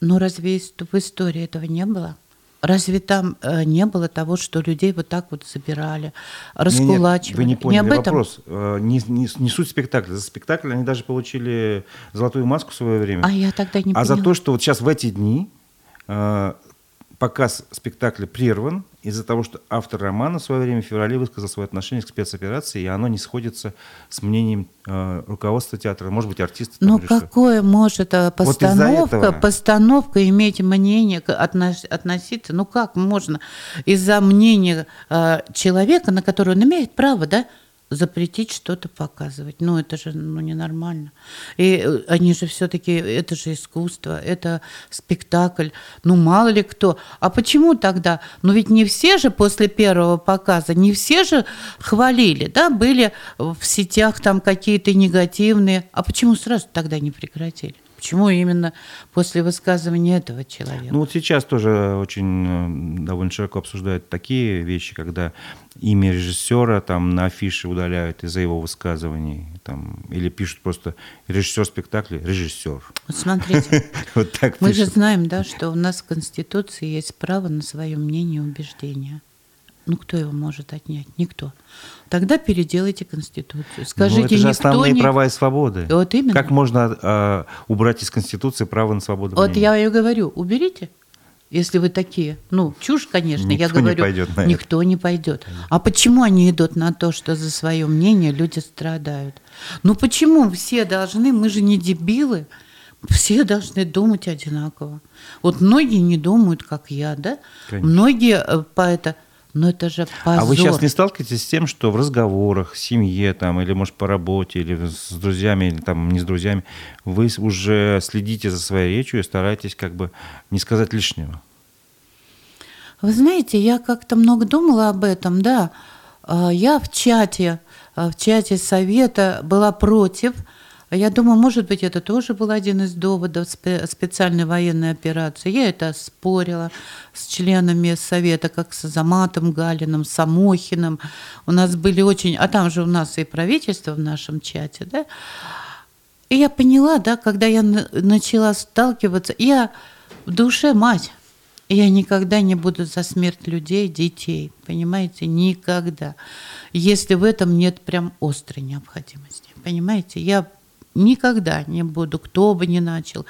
Но разве в истории этого не было? Разве там э, не было того, что людей вот так вот забирали, раскулачивали? Нет, вы не поняли не об этом? вопрос. Э, не, не, не суть спектакля. За спектакль они даже получили золотую маску в свое время. А я тогда не А поняла. за то, что вот сейчас в эти дни э, показ спектакля прерван, из-за того, что автор романа в свое время в феврале высказал свое отношение к спецоперации, и оно не сходится с мнением э, руководства театра, может быть, артиста. Ну, какое может э, постановка, вот постановка иметь мнение, относ, относиться, ну как можно из-за мнения э, человека, на которое он имеет право, да, запретить что-то показывать. Ну, это же ну, ненормально. И э, они же все-таки, это же искусство, это спектакль. Ну, мало ли кто. А почему тогда? Ну, ведь не все же после первого показа, не все же хвалили, да, были в сетях там какие-то негативные. А почему сразу тогда не прекратили? Почему именно после высказывания этого человека? Ну вот сейчас тоже очень э, довольно широко обсуждают такие вещи, когда имя режиссера там на афише удаляют из-за его высказываний, там, или пишут просто режиссер спектакля, режиссер. Вот смотрите, [laughs] вот так мы же знаем, да, что у нас в Конституции есть право на свое мнение и убеждение. Ну, кто его может отнять? Никто. Тогда переделайте Конституцию. Скажите, Но это же основные не... права и свободы. Вот именно. Как можно э, убрать из Конституции право на свободу Вот мнения? я и говорю, уберите, если вы такие. Ну, чушь, конечно, никто я говорю. Не пойдет на никто это. не пойдет. А почему они идут на то, что за свое мнение люди страдают? Ну почему все должны, мы же не дебилы, все должны думать одинаково. Вот многие не думают, как я, да? Конечно. Многие э, по это но это же позор. А вы сейчас не сталкиваетесь с тем, что в разговорах, в семье там, или, может, по работе, или с друзьями, или там не с друзьями, вы уже следите за своей речью и стараетесь как бы не сказать лишнего? Вы знаете, я как-то много думала об этом, да. А, я в чате, а, в чате совета была против – я думаю, может быть, это тоже был один из доводов специальной военной операции. Я это спорила с членами Совета, как с Азаматом Галиным, Самохиным. У нас были очень... А там же у нас и правительство в нашем чате, да? И я поняла, да, когда я начала сталкиваться, я в душе мать. Я никогда не буду за смерть людей, детей, понимаете, никогда. Если в этом нет прям острой необходимости, понимаете, я никогда не буду, кто бы ни начал,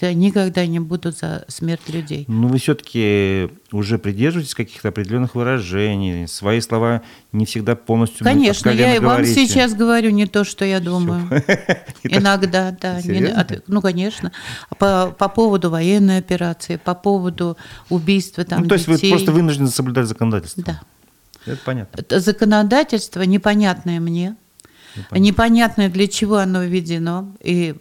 никогда не буду за смерть людей. Но вы все-таки уже придерживаетесь каких-то определенных выражений, свои слова не всегда полностью Конечно, я и вам сейчас говорю не то, что я думаю. [laughs] Иногда, да. ну, конечно. По, по поводу военной операции, по поводу убийства там Ну, то есть вы просто вынуждены соблюдать законодательство? Да. Это понятно. Это законодательство непонятное мне, Непонятно. Непонятно, для чего оно введено и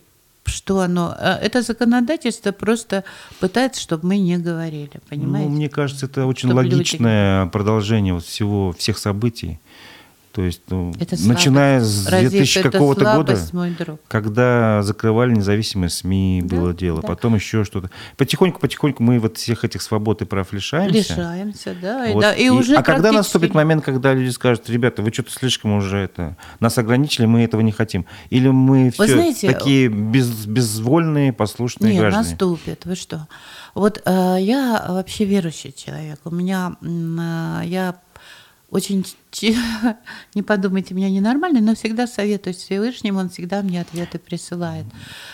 что оно... Э, это законодательство просто пытается, чтобы мы не говорили, понимаете? Ну, мне кажется, это очень чтобы логичное люди... продолжение вот всего, всех событий. То есть, ну, это начиная с 2000 какого-то года, когда закрывали независимые СМИ, да, было дело, да. потом еще что-то. Потихоньку, потихоньку мы вот всех этих свобод и прав лишаемся. Лишаемся, да. Вот. И, да, и, и уже а когда наступит момент, когда люди скажут, ребята, вы что-то слишком уже это, нас ограничили, мы этого не хотим. Или мы все знаете, такие без, безвольные, послушные нет, граждане? Нет, наступит, вы что. Вот э, я вообще верующий человек. У меня, э, я очень, [laughs] не подумайте, меня ненормальный, но всегда советую Всевышнему, он всегда мне ответы присылает.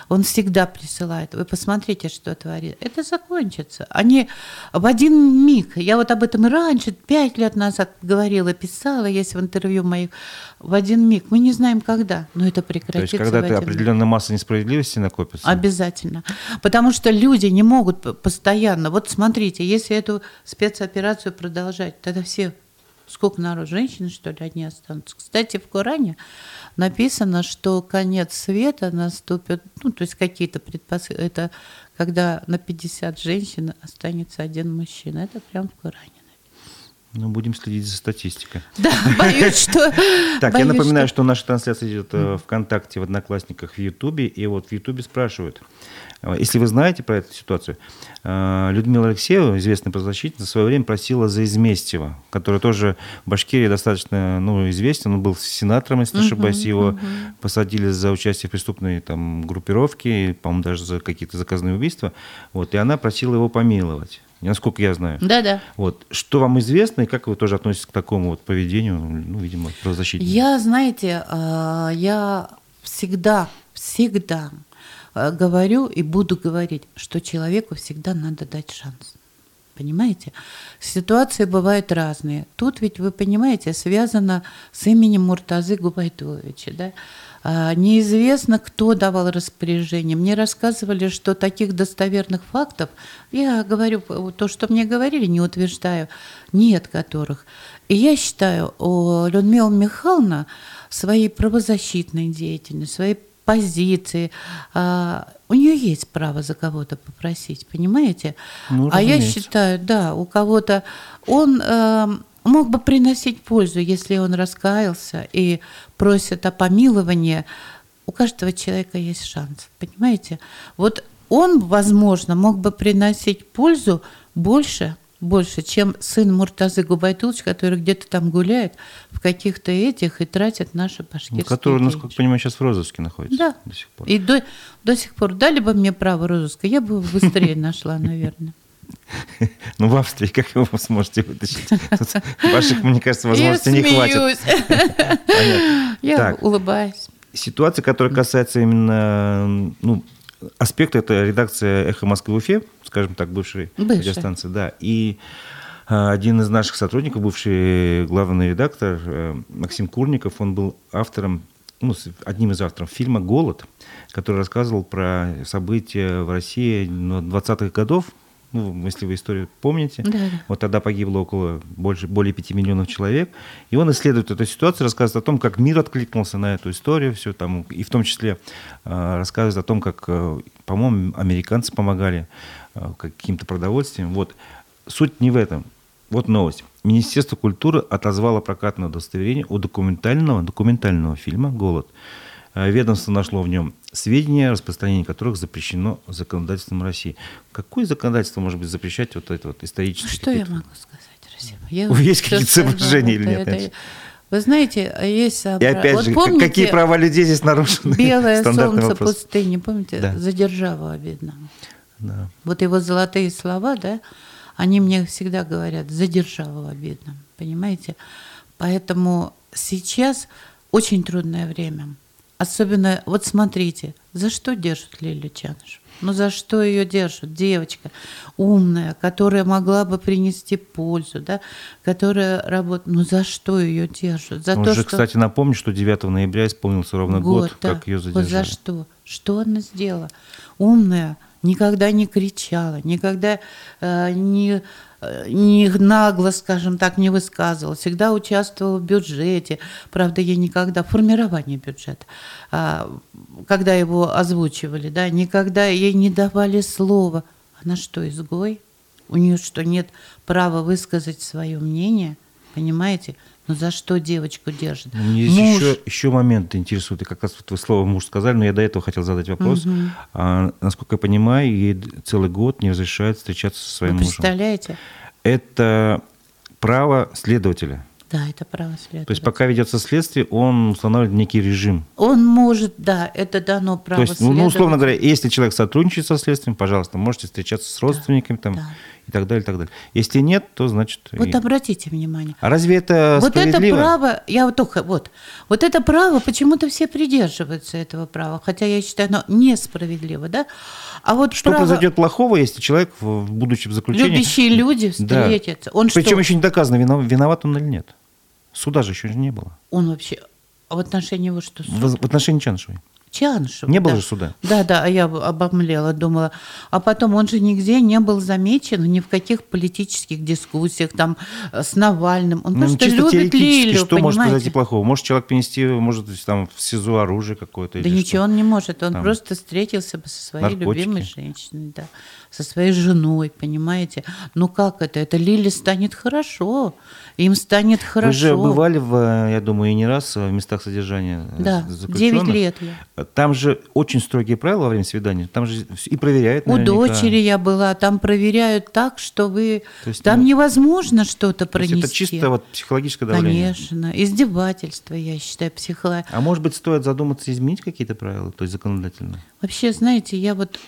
Он всегда присылает. Вы посмотрите, что творит. Это закончится. Они в один миг, я вот об этом и раньше, пять лет назад говорила, писала, есть в интервью моих, в один миг. Мы не знаем, когда, но это прекратится. То есть, когда определенная масса несправедливости накопится? Обязательно. Потому что люди не могут постоянно. Вот смотрите, если эту спецоперацию продолжать, тогда все Сколько народ? Женщины, что ли, одни останутся? Кстати, в Коране написано, что конец света наступит, ну, то есть какие-то предпосылки, это когда на 50 женщин останется один мужчина. Это прям в Коране. Ну, будем следить за статистикой. Да, [laughs] боюсь, что... Так, я напоминаю, что наша трансляция идет э, ВКонтакте, в Одноклассниках, в Ютубе. И вот в Ютубе спрашивают, э, если вы знаете про эту ситуацию, э, Людмила Алексеева, известная правозащитница, в свое время просила за Изместьева, который тоже в Башкирии достаточно ну, известен. Он был сенатором, если не ошибаюсь. Его посадили за участие в преступной там, группировке, по-моему, даже за какие-то заказные убийства. Вот, и она просила его помиловать насколько я знаю. Да, да. Вот. Что вам известно и как вы тоже относитесь к такому вот поведению, ну, видимо, правозащитника? Я, знаете, а, я всегда, всегда а, говорю и буду говорить, что человеку всегда надо дать шанс. понимаете? Ситуации бывают разные. Тут ведь, вы понимаете, связано с именем Муртазы Губайдовича, да? А, неизвестно, кто давал распоряжение. Мне рассказывали, что таких достоверных фактов, я говорю то, что мне говорили, не утверждаю, нет которых. И я считаю, Людмила Михайловна своей правозащитной деятельностью, своей позиции, а, у нее есть право за кого-то попросить, понимаете? Ну, а я считаю, да, у кого-то он э, мог бы приносить пользу, если он раскаялся и просит о помиловании. У каждого человека есть шанс, понимаете? Вот он, возможно, мог бы приносить пользу больше, больше, чем сын Муртазы Губайтулович, который где-то там гуляет в каких-то этих и тратит наши башкирские ну, Который, деньги. насколько я понимаю, сейчас в розыске находится да. до сих пор. И до, до сих пор дали бы мне право розыска, я бы быстрее нашла, наверное. [laughs] Ну, в Австрии как вы сможете вытащить? Ваших, мне кажется, возможностей не хватит. Я улыбаюсь. Ситуация, которая касается именно ну, аспекта, это редакция «Эхо Москвы» в Уфе, скажем так, бывшей радиостанции. Да. И а, один из наших сотрудников, бывший главный редактор э, Максим Курников, он был автором, ну, одним из авторов фильма «Голод», который рассказывал про события в России 20-х годов, ну, если вы историю помните, да, да. вот тогда погибло около больше, более 5 миллионов человек, и он исследует эту ситуацию, рассказывает о том, как мир откликнулся на эту историю, все там, и в том числе э, рассказывает о том, как, э, по-моему, американцы помогали э, каким-то продовольствием. Вот суть не в этом. Вот новость. Министерство культуры отозвало прокатное удостоверение у документального, документального фильма «Голод». Э, ведомство нашло в нем сведения, распространение которых запрещено законодательством России. Какое законодательство может быть запрещать вот это вот историческое? Что я могу сказать, Россия? Я есть какие-то соображения или нет? Это, вы знаете, есть... И опять вот же, помните, какие права людей здесь нарушены? Белое солнце вопрос. пустыни, помните? Да. За державу обидно. Да. Вот его золотые слова, да, они мне всегда говорят, за державу обидно, понимаете? Поэтому сейчас очень трудное время. Особенно, вот смотрите, за что держат Лилю Чаныш? Ну за что ее держат? Девочка умная, которая могла бы принести пользу, да, которая работает. Ну за что ее держат? За Он то, же, что... кстати, напомню, что 9 ноября исполнился ровно год, год да. как ее задержали. Вот за что? Что она сделала? Умная, никогда не кричала, никогда э, не не нагло, скажем так, не высказывал, всегда участвовал в бюджете. Правда, я никогда в формировании бюджета, а, когда его озвучивали, да, никогда ей не давали слова. Она что, изгой? У нее что, нет права высказать свое мнение? Понимаете? Ну за что девочку держат? Ну, мне муж... еще, еще момент интересует. И как раз вот вы слово муж сказали, но я до этого хотел задать вопрос. Угу. А, насколько я понимаю, ей целый год не разрешают встречаться со своим вы мужем. Представляете? Это право следователя. Да, это право следователя. То есть пока ведется следствие, он устанавливает некий режим. Он может, да, это дано право То есть, ну, условно говоря, если человек сотрудничает со следствием, пожалуйста, можете встречаться с родственниками да, там, да. И так далее, и так далее. Если нет, то значит... Вот и... обратите внимание. А разве это Вот это право, я вот только, вот, вот это право, почему-то все придерживаются этого права, хотя я считаю, оно несправедливо, да? А вот что право... произойдет плохого, если человек, в заключении... Любящие люди встретятся. Да. Он Причем что? еще не доказано, виноват он или нет. Суда же еще не было. Он вообще... А в отношении его что? Суд? В, в отношении Чаншевой. Чаншев. Не было да. же суда. Да, да, а я обомлела, думала. А потом он же нигде не был замечен ни в каких политических дискуссиях там э, с Навальным. Он ну, просто любит Лилю, Что понимаете? может произойти плохого? Может человек принести, может там в СИЗО оружие какое-то? Да ничего что? он не может. Он там, просто встретился бы со своей наркотики. любимой женщиной, да, со своей женой, понимаете? Ну как это? Это Лиле станет хорошо им станет хорошо. Вы же бывали, в, я думаю, и не раз в местах содержания Да, 9 лет я. Там же очень строгие правила во время свидания, там же и проверяют наверняка. У дочери я была, там проверяют так, что вы... есть, там ну, невозможно что-то пронести. это чисто вот психологическое давление? Конечно, издевательство, я считаю, психология. А может быть, стоит задуматься изменить какие-то правила, то есть законодательно? Вообще, знаете, я вот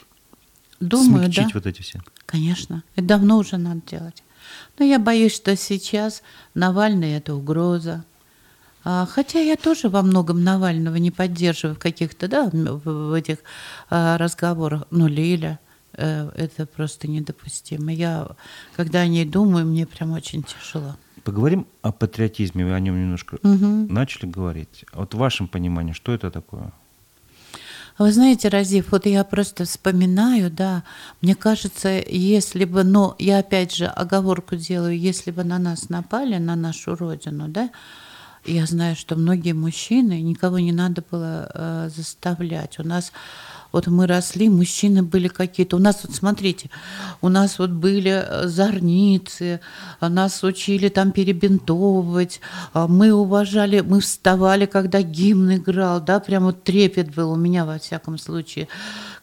думаю, Смягчить да? вот эти все? Конечно, это давно уже надо делать. Но я боюсь, что сейчас Навальный – это угроза. А, хотя я тоже во многом Навального не поддерживаю в каких-то, да, в этих а, разговорах. Но Лиля, э, это просто недопустимо. Я, когда о ней думаю, мне прям очень тяжело. Поговорим о патриотизме, вы о нем немножко угу. начали говорить. Вот в вашем понимании, что это такое? Вы знаете, Разив, вот я просто вспоминаю, да, мне кажется, если бы, но я опять же оговорку делаю, если бы на нас напали, на нашу родину, да, я знаю, что многие мужчины, никого не надо было э, заставлять. У нас вот мы росли, мужчины были какие-то. У нас вот, смотрите, у нас вот были э, зорницы, нас учили там перебинтовывать, а мы уважали, мы вставали, когда гимн играл, да, прям вот трепет был у меня во всяком случае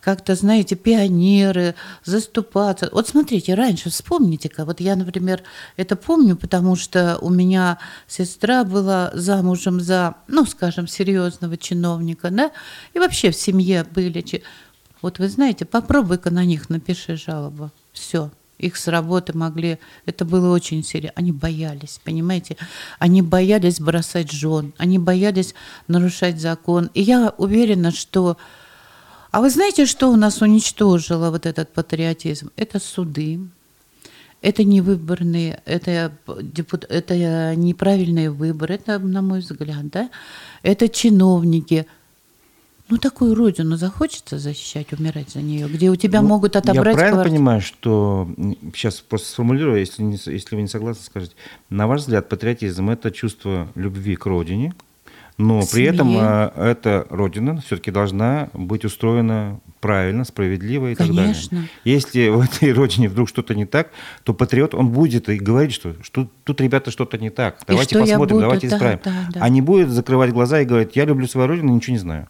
как-то, знаете, пионеры, заступаться. Вот смотрите, раньше, вспомните-ка, вот я, например, это помню, потому что у меня сестра была замужем за, ну, скажем, серьезного чиновника, да, и вообще в семье были. Вот вы знаете, попробуй-ка на них напиши жалобу. Все, их с работы могли, это было очень серьезно, они боялись, понимаете, они боялись бросать жен, они боялись нарушать закон. И я уверена, что а вы знаете, что у нас уничтожило вот этот патриотизм? Это суды, это невыборные, это, это неправильные выборы, это, на мой взгляд, да? Это чиновники. Ну, такую родину захочется защищать, умирать за нее, где у тебя ну, могут отобрать... Я правильно квартиру. понимаю, что... Сейчас просто сформулирую, если, не, если вы не согласны, скажите. На ваш взгляд, патриотизм – это чувство любви к родине – но при этом а, эта родина все-таки должна быть устроена правильно, справедливо и Конечно. так далее. Если в этой родине вдруг что-то не так, то патриот, он будет и говорить, что, что тут, ребята, что-то не так. Давайте посмотрим, буду, давайте да, исправим. Да, да. А не будет закрывать глаза и говорить, я люблю свою родину, ничего не знаю.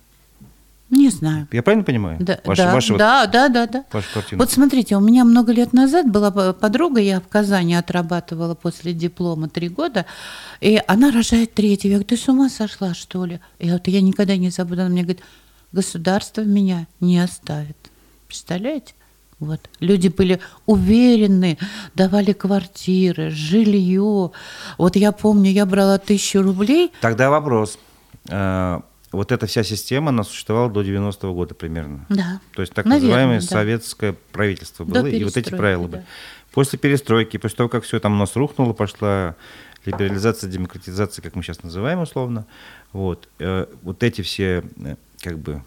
Не знаю. Я правильно понимаю? Да, ваши, да, ваши да, вот, да, да, да. Вашу картину. Вот смотрите, у меня много лет назад была подруга, я в Казани отрабатывала после диплома три года, и она рожает третий. Я говорю, ты с ума сошла, что ли? И вот я никогда не забуду. Она мне говорит, государство меня не оставит. Представляете? Вот. Люди были уверены, давали квартиры, жилье. Вот я помню, я брала тысячу рублей. Тогда вопрос. Вот эта вся система, она существовала до 90-го года примерно. Да. То есть так Наверное, называемое да. советское правительство было, и вот эти правила да. были. После перестройки, после того, как все там у нас рухнуло, пошла либерализация, демократизация, как мы сейчас называем условно, вот, э, вот эти все э, как бы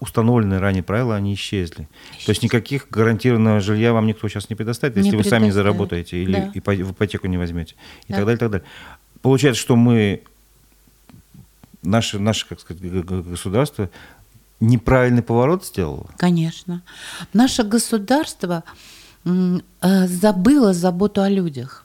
установленные ранее правила, они исчезли. Исчезли. То есть никаких гарантированного жилья вам никто сейчас не предоставит, если не вы сами не заработаете или да. в ипотеку не возьмете и да. так далее, и так далее. Получается, что мы наше, наше как сказать, государство неправильный поворот сделало? Конечно. Наше государство э, забыло заботу о людях.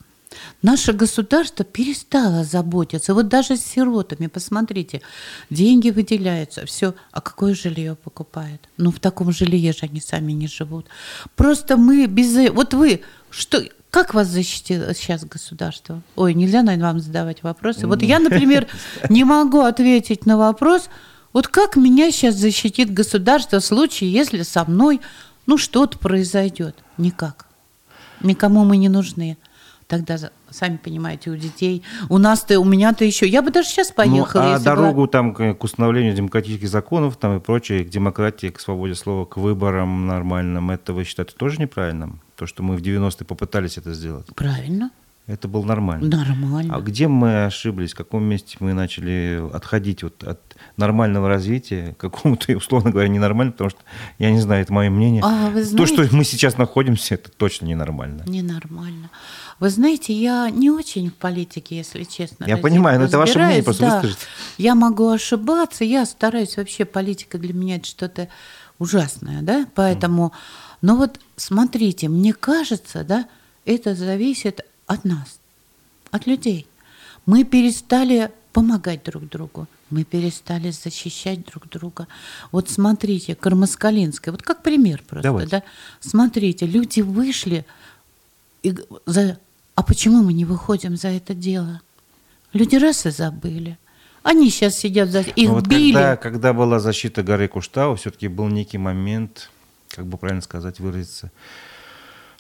Наше государство перестало заботиться. Вот даже с сиротами, посмотрите, деньги выделяются, все. А какое жилье покупает? Ну, в таком жилье же они сами не живут. Просто мы без... Вот вы, что, как вас защитило сейчас государство? Ой, нельзя, наверное, вам задавать вопросы. Вот я, например, [laughs] не могу ответить на вопрос, вот как меня сейчас защитит государство в случае, если со мной, ну, что-то произойдет? Никак. Никому мы не нужны. Тогда, сами понимаете, у детей, у нас-то, у меня-то еще, я бы даже сейчас поехала. Ну, а дорогу была... там к установлению демократических законов там и прочее, к демократии, к свободе слова, к выборам нормальным, это вы считаете тоже неправильным? То, что мы в 90-е попытались это сделать. Правильно. Это было нормально. Нормально. А где мы ошиблись? В каком месте мы начали отходить вот от нормального развития к какому-то, [laughs] условно говоря, ненормальному? Потому что, я не знаю, это мое мнение. А, знаете, То, что мы сейчас находимся, это точно ненормально. Ненормально. Вы знаете, я не очень в политике, если честно. Я понимаю, но это ваше мнение, просто да. выскажите. Я могу ошибаться, я стараюсь вообще, политика для меня это что-то ужасное, да, поэтому... Mm но вот смотрите, мне кажется, да, это зависит от нас, от людей. Мы перестали помогать друг другу, мы перестали защищать друг друга. Вот смотрите, Кармаскалинская, вот как пример просто, Давайте. да. Смотрите, люди вышли, и за... а почему мы не выходим за это дело? Люди раз и забыли. Они сейчас сидят за... Их вот били. Когда, когда была защита горы Куштау, все-таки был некий момент как бы правильно сказать, выразиться,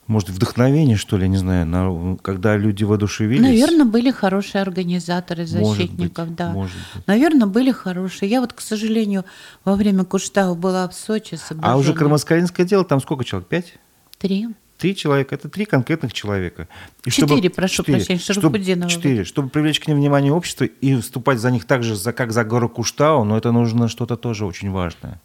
может, вдохновение, что ли, не знаю, на, когда люди воодушевились? Наверное, были хорошие организаторы защитников, быть, да. может быть. Наверное, были хорошие. Я вот, к сожалению, во время Куштау была в Сочи с А уже Кармаскалинское дело, там сколько человек? Пять? Три. Три человека, это три конкретных человека. И Четыре, прошу прощения, Шарафутдинова. Четыре. Чтобы привлечь к ним внимание общества и выступать за них так же, за, как за гору Куштау, но это нужно что-то тоже очень важное.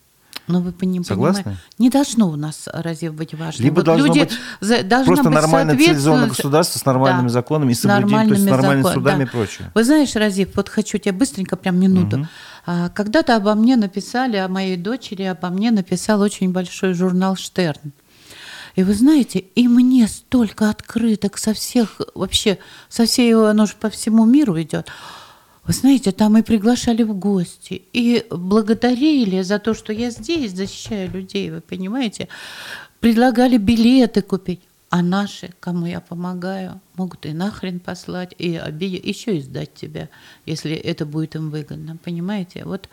Но вы пони- Согласны? понимаете, не должно у нас разве быть важно. Либо Вот должно люди быть за- должна Просто быть нормально цивилизованное государство с нормальными Да. законами и соблюдением, то есть с нормальными закон- судами да. и прочее. Вы знаешь, Разив, вот хочу тебе быстренько, прям минуту. А, Когда-то обо мне написали, о моей дочери, обо мне написал очень большой журнал «Штерн». И вы знаете, и мне столько открыток со всех, вообще, со всей оно же по всему миру идет. Вы знаете, там и приглашали в гости, и благодарили за то, что я здесь защищаю людей, вы понимаете. Предлагали билеты купить. А наши, кому я помогаю, могут и нахрен послать, и обидеть, еще и сдать тебя, если это будет им выгодно. Понимаете? Вот,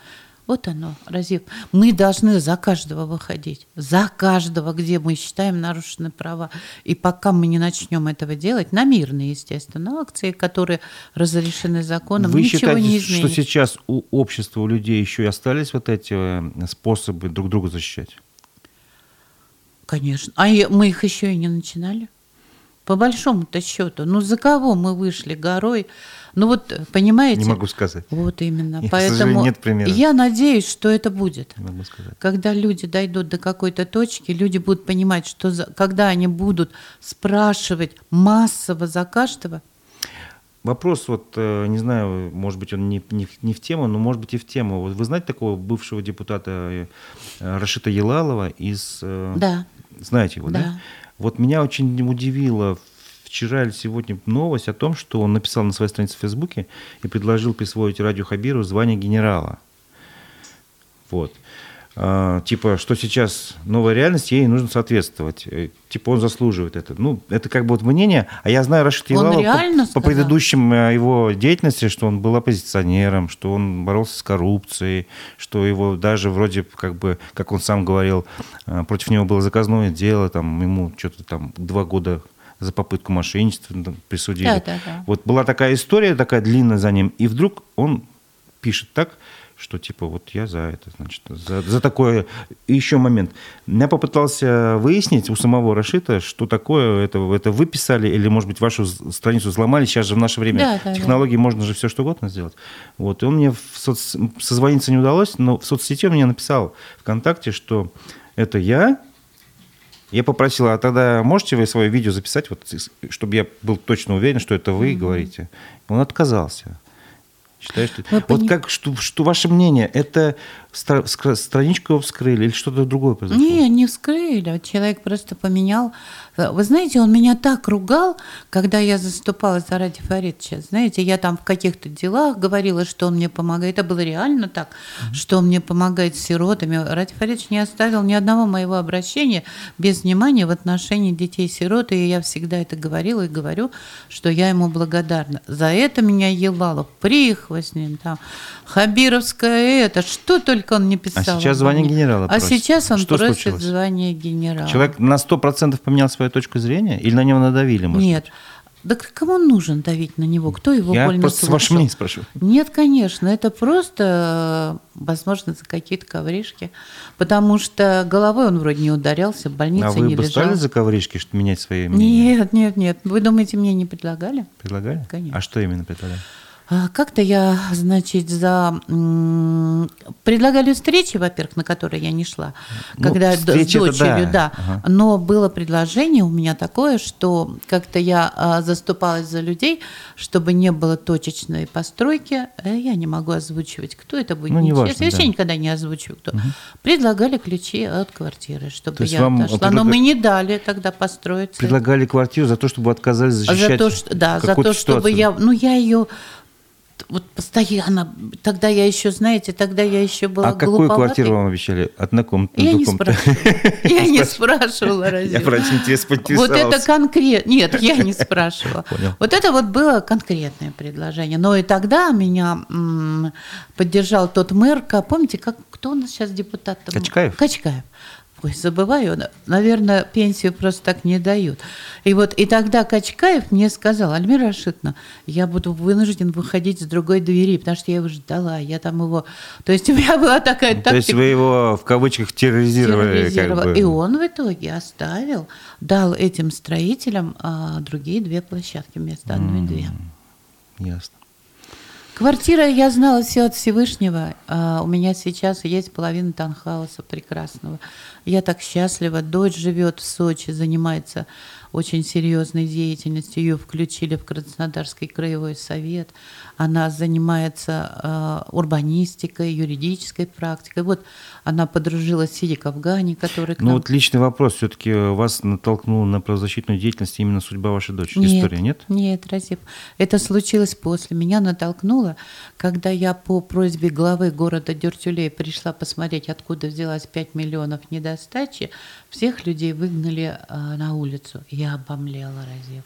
вот оно, Разив. Мы должны за каждого выходить. За каждого, где мы считаем нарушены права. И пока мы не начнем этого делать, на мирные, естественно, акции, которые разрешены законом, Вы ничего считаете, не что изменится. сейчас у общества, у людей еще и остались вот эти э, способы друг друга защищать? Конечно. А мы их еще и не начинали. По большому-то счету. Ну, за кого мы вышли горой? Ну, вот, понимаете? Не могу сказать. Вот именно. К Поэтому нет примера. я надеюсь, что это будет. Не могу сказать. Когда люди дойдут до какой-то точки, люди будут понимать, что за- когда они будут спрашивать массово за каждого, Вопрос, вот, э, не знаю, может быть, он не, не, в- не в тему, но может быть и в тему. Вот вы знаете такого бывшего депутата э, Рашита Елалова из... э, да, Знаете его, да? Да. Вот меня очень удивило вчера или сегодня новость о том, что он написал на своей странице в Фейсбуке и предложил присвоить Радио Хабиру звание генерала. Вот. А, типа, что сейчас новая реальность, ей нужно соответствовать. Э, Типа, он заслуживает это. Ну, это как бы вот мнение. А я знаю Рашид реально по, по предыдущим э, его деятельности, что он был оппозиционером, что он боролся с коррупцией, что его даже вроде как бы, как он сам говорил, э, против него было заказное дело, там ему что-то там два года за попытку мошенничества присудили. Да, да, да. Вот была такая история, такая длинная за ним, и вдруг он пишет так, что типа вот я за это, значит, за, за такое. И еще момент. Я попытался выяснить у самого Рашита, что такое это, это вы писали, или, может быть, вашу страницу взломали. Сейчас же в наше время Да, да, технологии можно же все что угодно сделать. Вот. И он мне в соц... созвониться не удалось, но в соцсети он мне написал ВКонтакте, что это я, я попросил, а тогда можете вы свое видео записать, вот, чтобы я был точно уверен, что это вы говорите? Он отказался. Считаю, что... Вы Вот пони- как, что, что ваше мнение? Это страничку вскрыли или что-то другое произошло? Не, не вскрыли. Человек просто поменял. Вы знаете, он меня так ругал, когда я заступала за Ради Фаридовича. Знаете, я там в каких-то делах говорила, что он мне помогает. Это было реально так, что он мне помогает с сиротами. Ради Фаридович не оставил ни одного моего обращения без внимания в отношении детей-сирот. И я всегда это говорила и говорю, что я ему благодарна. За это меня Елалов, прихвостнин, там, Хабировская это, что только он не писал. сейчас обо звание генерала А просит. сейчас он Что просит случилось? звание генерала. Человек на 100% поменял свою точку зрения или на него надавили? Может Нет. быть? Да кому нужен давить на него? Кто его Я больно просто с слушал? вашего мнения спрашиваю. Нет, конечно, это просто, возможно, за какие-то ковришки. Потому что головой он вроде не ударялся, в больнице А вы не бы лежал. стали за ковришки, что менять свои мнения? Нет, нет, нет. Вы думаете, мне не предлагали? Предлагали? Конечно. А что именно предлагали? А, Как-то я, значит, за... Предлагали встречи, во-первых, на которые я не шла, Ну, когда с дочерью, да. да. Ага. Но было предложение у меня такое, что как-то я а, заступалась за людей, чтобы не было точечной постройки. Э, Я не могу озвучивать, кто это будет. Ну, неважно, Нечестно. Я вообще да. никогда не озвучиваю, кто. Предлагали ключи от квартиры, чтобы То я отошла. предлага- Но мы не дали тогда построиться. Предлагали квартиру за то, чтобы отказались защищать за то, что, да, за то, чтобы ситуацию? я, ну я ее вот постоянно, тогда я еще, знаете, тогда я еще была А какую квартиру вам обещали? Однокомнатную, Я не спрашивала. [laughs] Я не спрашивала, разве? Я про интерес Вот это конкретно. Нет, я не спрашивала. Вот это вот было конкретное предложение. Но и тогда меня поддержал тот мэр, помните, как, кто у нас сейчас депутат? Качкаев? Качкаев. Ой, забываю, наверное, пенсию просто так не дают. И вот и тогда Качкаев мне сказал, Альмира Рашидовна, я буду вынужден выходить с другой двери, потому что я его ждала, я там его... То есть у меня была такая тактика. То есть вы его в кавычках терроризировали? терроризировали. Как бы. И он в итоге оставил, дал этим строителям а, другие две площадки вместо одной mm, две. Ясно. Квартира, я знала все от Всевышнего. А у меня сейчас есть половина танхауса прекрасного. Я так счастлива. Дочь живет в Сочи, занимается очень серьезной деятельностью. Ее включили в Краснодарский краевой совет. Она занимается э, урбанистикой, юридической практикой. Вот она подружилась с Сиди Кавгани, который... Ну вот личный вопрос. Все-таки вас натолкнула на правозащитную деятельность именно судьба вашей дочери? Нет, История, нет? Нет, Разип. Это случилось после. Меня натолкнуло, когда я по просьбе главы города Дюртюлей пришла посмотреть, откуда взялась 5 миллионов недостачи, всех людей выгнали э, на улицу. Я обомлела, Разип.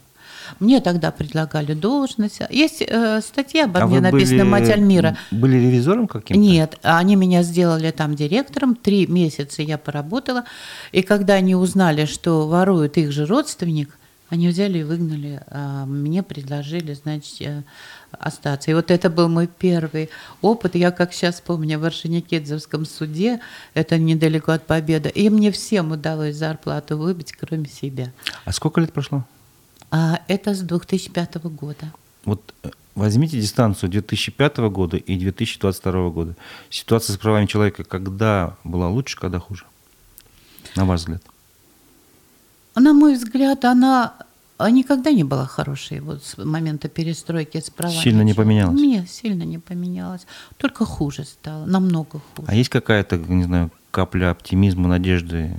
Мне тогда предлагали должность. Есть э, статья обо а мне написана «Мать Альмира». Были ревизором каким-то? Нет, они меня сделали там директором. Три месяца я поработала. И когда они узнали, что ворует их же родственник, они взяли и выгнали. А мне предложили, значит, э, остаться. И вот это был мой первый опыт. Я, как сейчас помню, в Оршеникидзевском суде, это недалеко от Победы, и мне всем удалось зарплату выбить, кроме себя. А сколько лет прошло? А это с 2005 года. Вот э, возьмите дистанцию 2005 года и 2022 года. Ситуация с правами человека когда была лучше, когда хуже? На ваш взгляд? На мой взгляд, она никогда не была хорошей вот с момента перестройки с правами. Сильно не поменялась? Нет, сильно не поменялась. Только хуже стало, намного хуже. А есть какая-то, не знаю, капля оптимизма, надежды?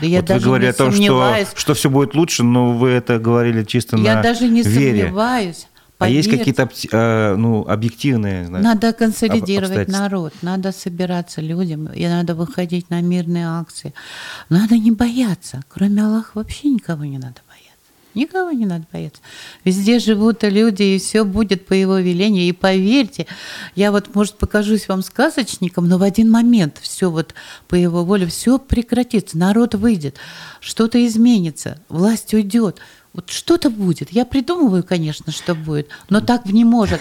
Да я вот даже вы говорили о том, что, что все будет лучше, но вы это говорили чисто я на Я даже не вере. сомневаюсь. Поверьте. А есть какие-то э, ну, объективные? Знаешь, надо консолидировать народ, надо собираться людям, и надо выходить на мирные акции. Надо не бояться. Кроме Аллаха вообще никого не надо Никого не надо бояться. Везде живут люди, и все будет по его велению. И поверьте, я вот, может, покажусь вам сказочником, но в один момент все вот по его воле, все прекратится, народ выйдет, что-то изменится, власть уйдет. Вот что-то будет. Я придумываю, конечно, что будет, но так не может.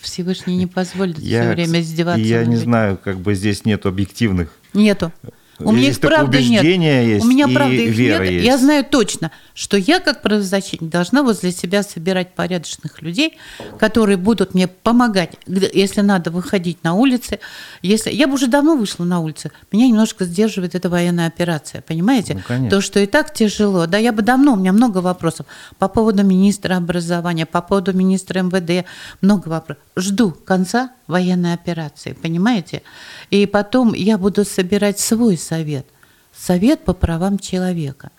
Всевышний не позволит я, все время издеваться. Я не знаю, как бы здесь нет объективных. Нету. У меня их правда нет. Есть, У меня правда их нет. Есть. Я знаю точно, что я как правозащитник должна возле себя собирать порядочных людей, которые будут мне помогать, если надо выходить на улицы. Если я бы уже давно вышла на улицы, меня немножко сдерживает эта военная операция, понимаете? Ну, То, что и так тяжело. Да, я бы давно, у меня много вопросов по поводу министра образования, по поводу министра МВД, много вопросов. Жду конца военной операции, понимаете? И потом я буду собирать свой совет, совет по правам человека.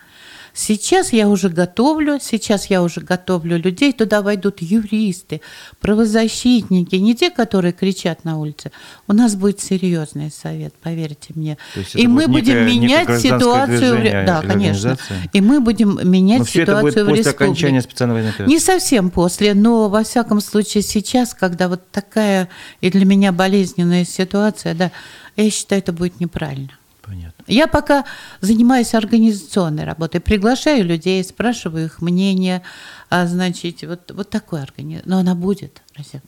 Сейчас я уже готовлю, сейчас я уже готовлю людей, туда войдут юристы, правозащитники, не те, которые кричат на улице. У нас будет серьезный совет, поверьте мне. И мы будем некое, менять ситуацию. В... Да, конечно. И мы будем менять но ситуацию это будет в после республике. окончания специальной военной операции. Не совсем после, но во всяком случае сейчас, когда вот такая и для меня болезненная ситуация, да, я считаю, это будет неправильно. Понятно. Я пока занимаюсь организационной работой, приглашаю людей, спрашиваю их мнение, а, значит, вот, вот такой организм. Но она будет, Россия.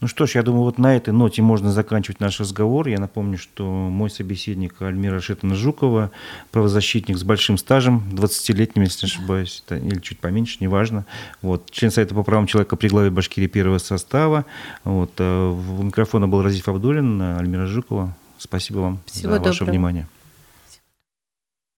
Ну что ж, я думаю, вот на этой ноте можно заканчивать наш разговор. Я напомню, что мой собеседник Альмира Шетана Жукова, правозащитник с большим стажем, 20-летним, если не ошибаюсь, или чуть поменьше, неважно. Вот, член Совета по правам человека при главе Башкирии первого состава. Вот, у э, микрофона был Разиф Абдулин, Альмира Жукова. Спасибо вам Всего за доброго. ваше внимание.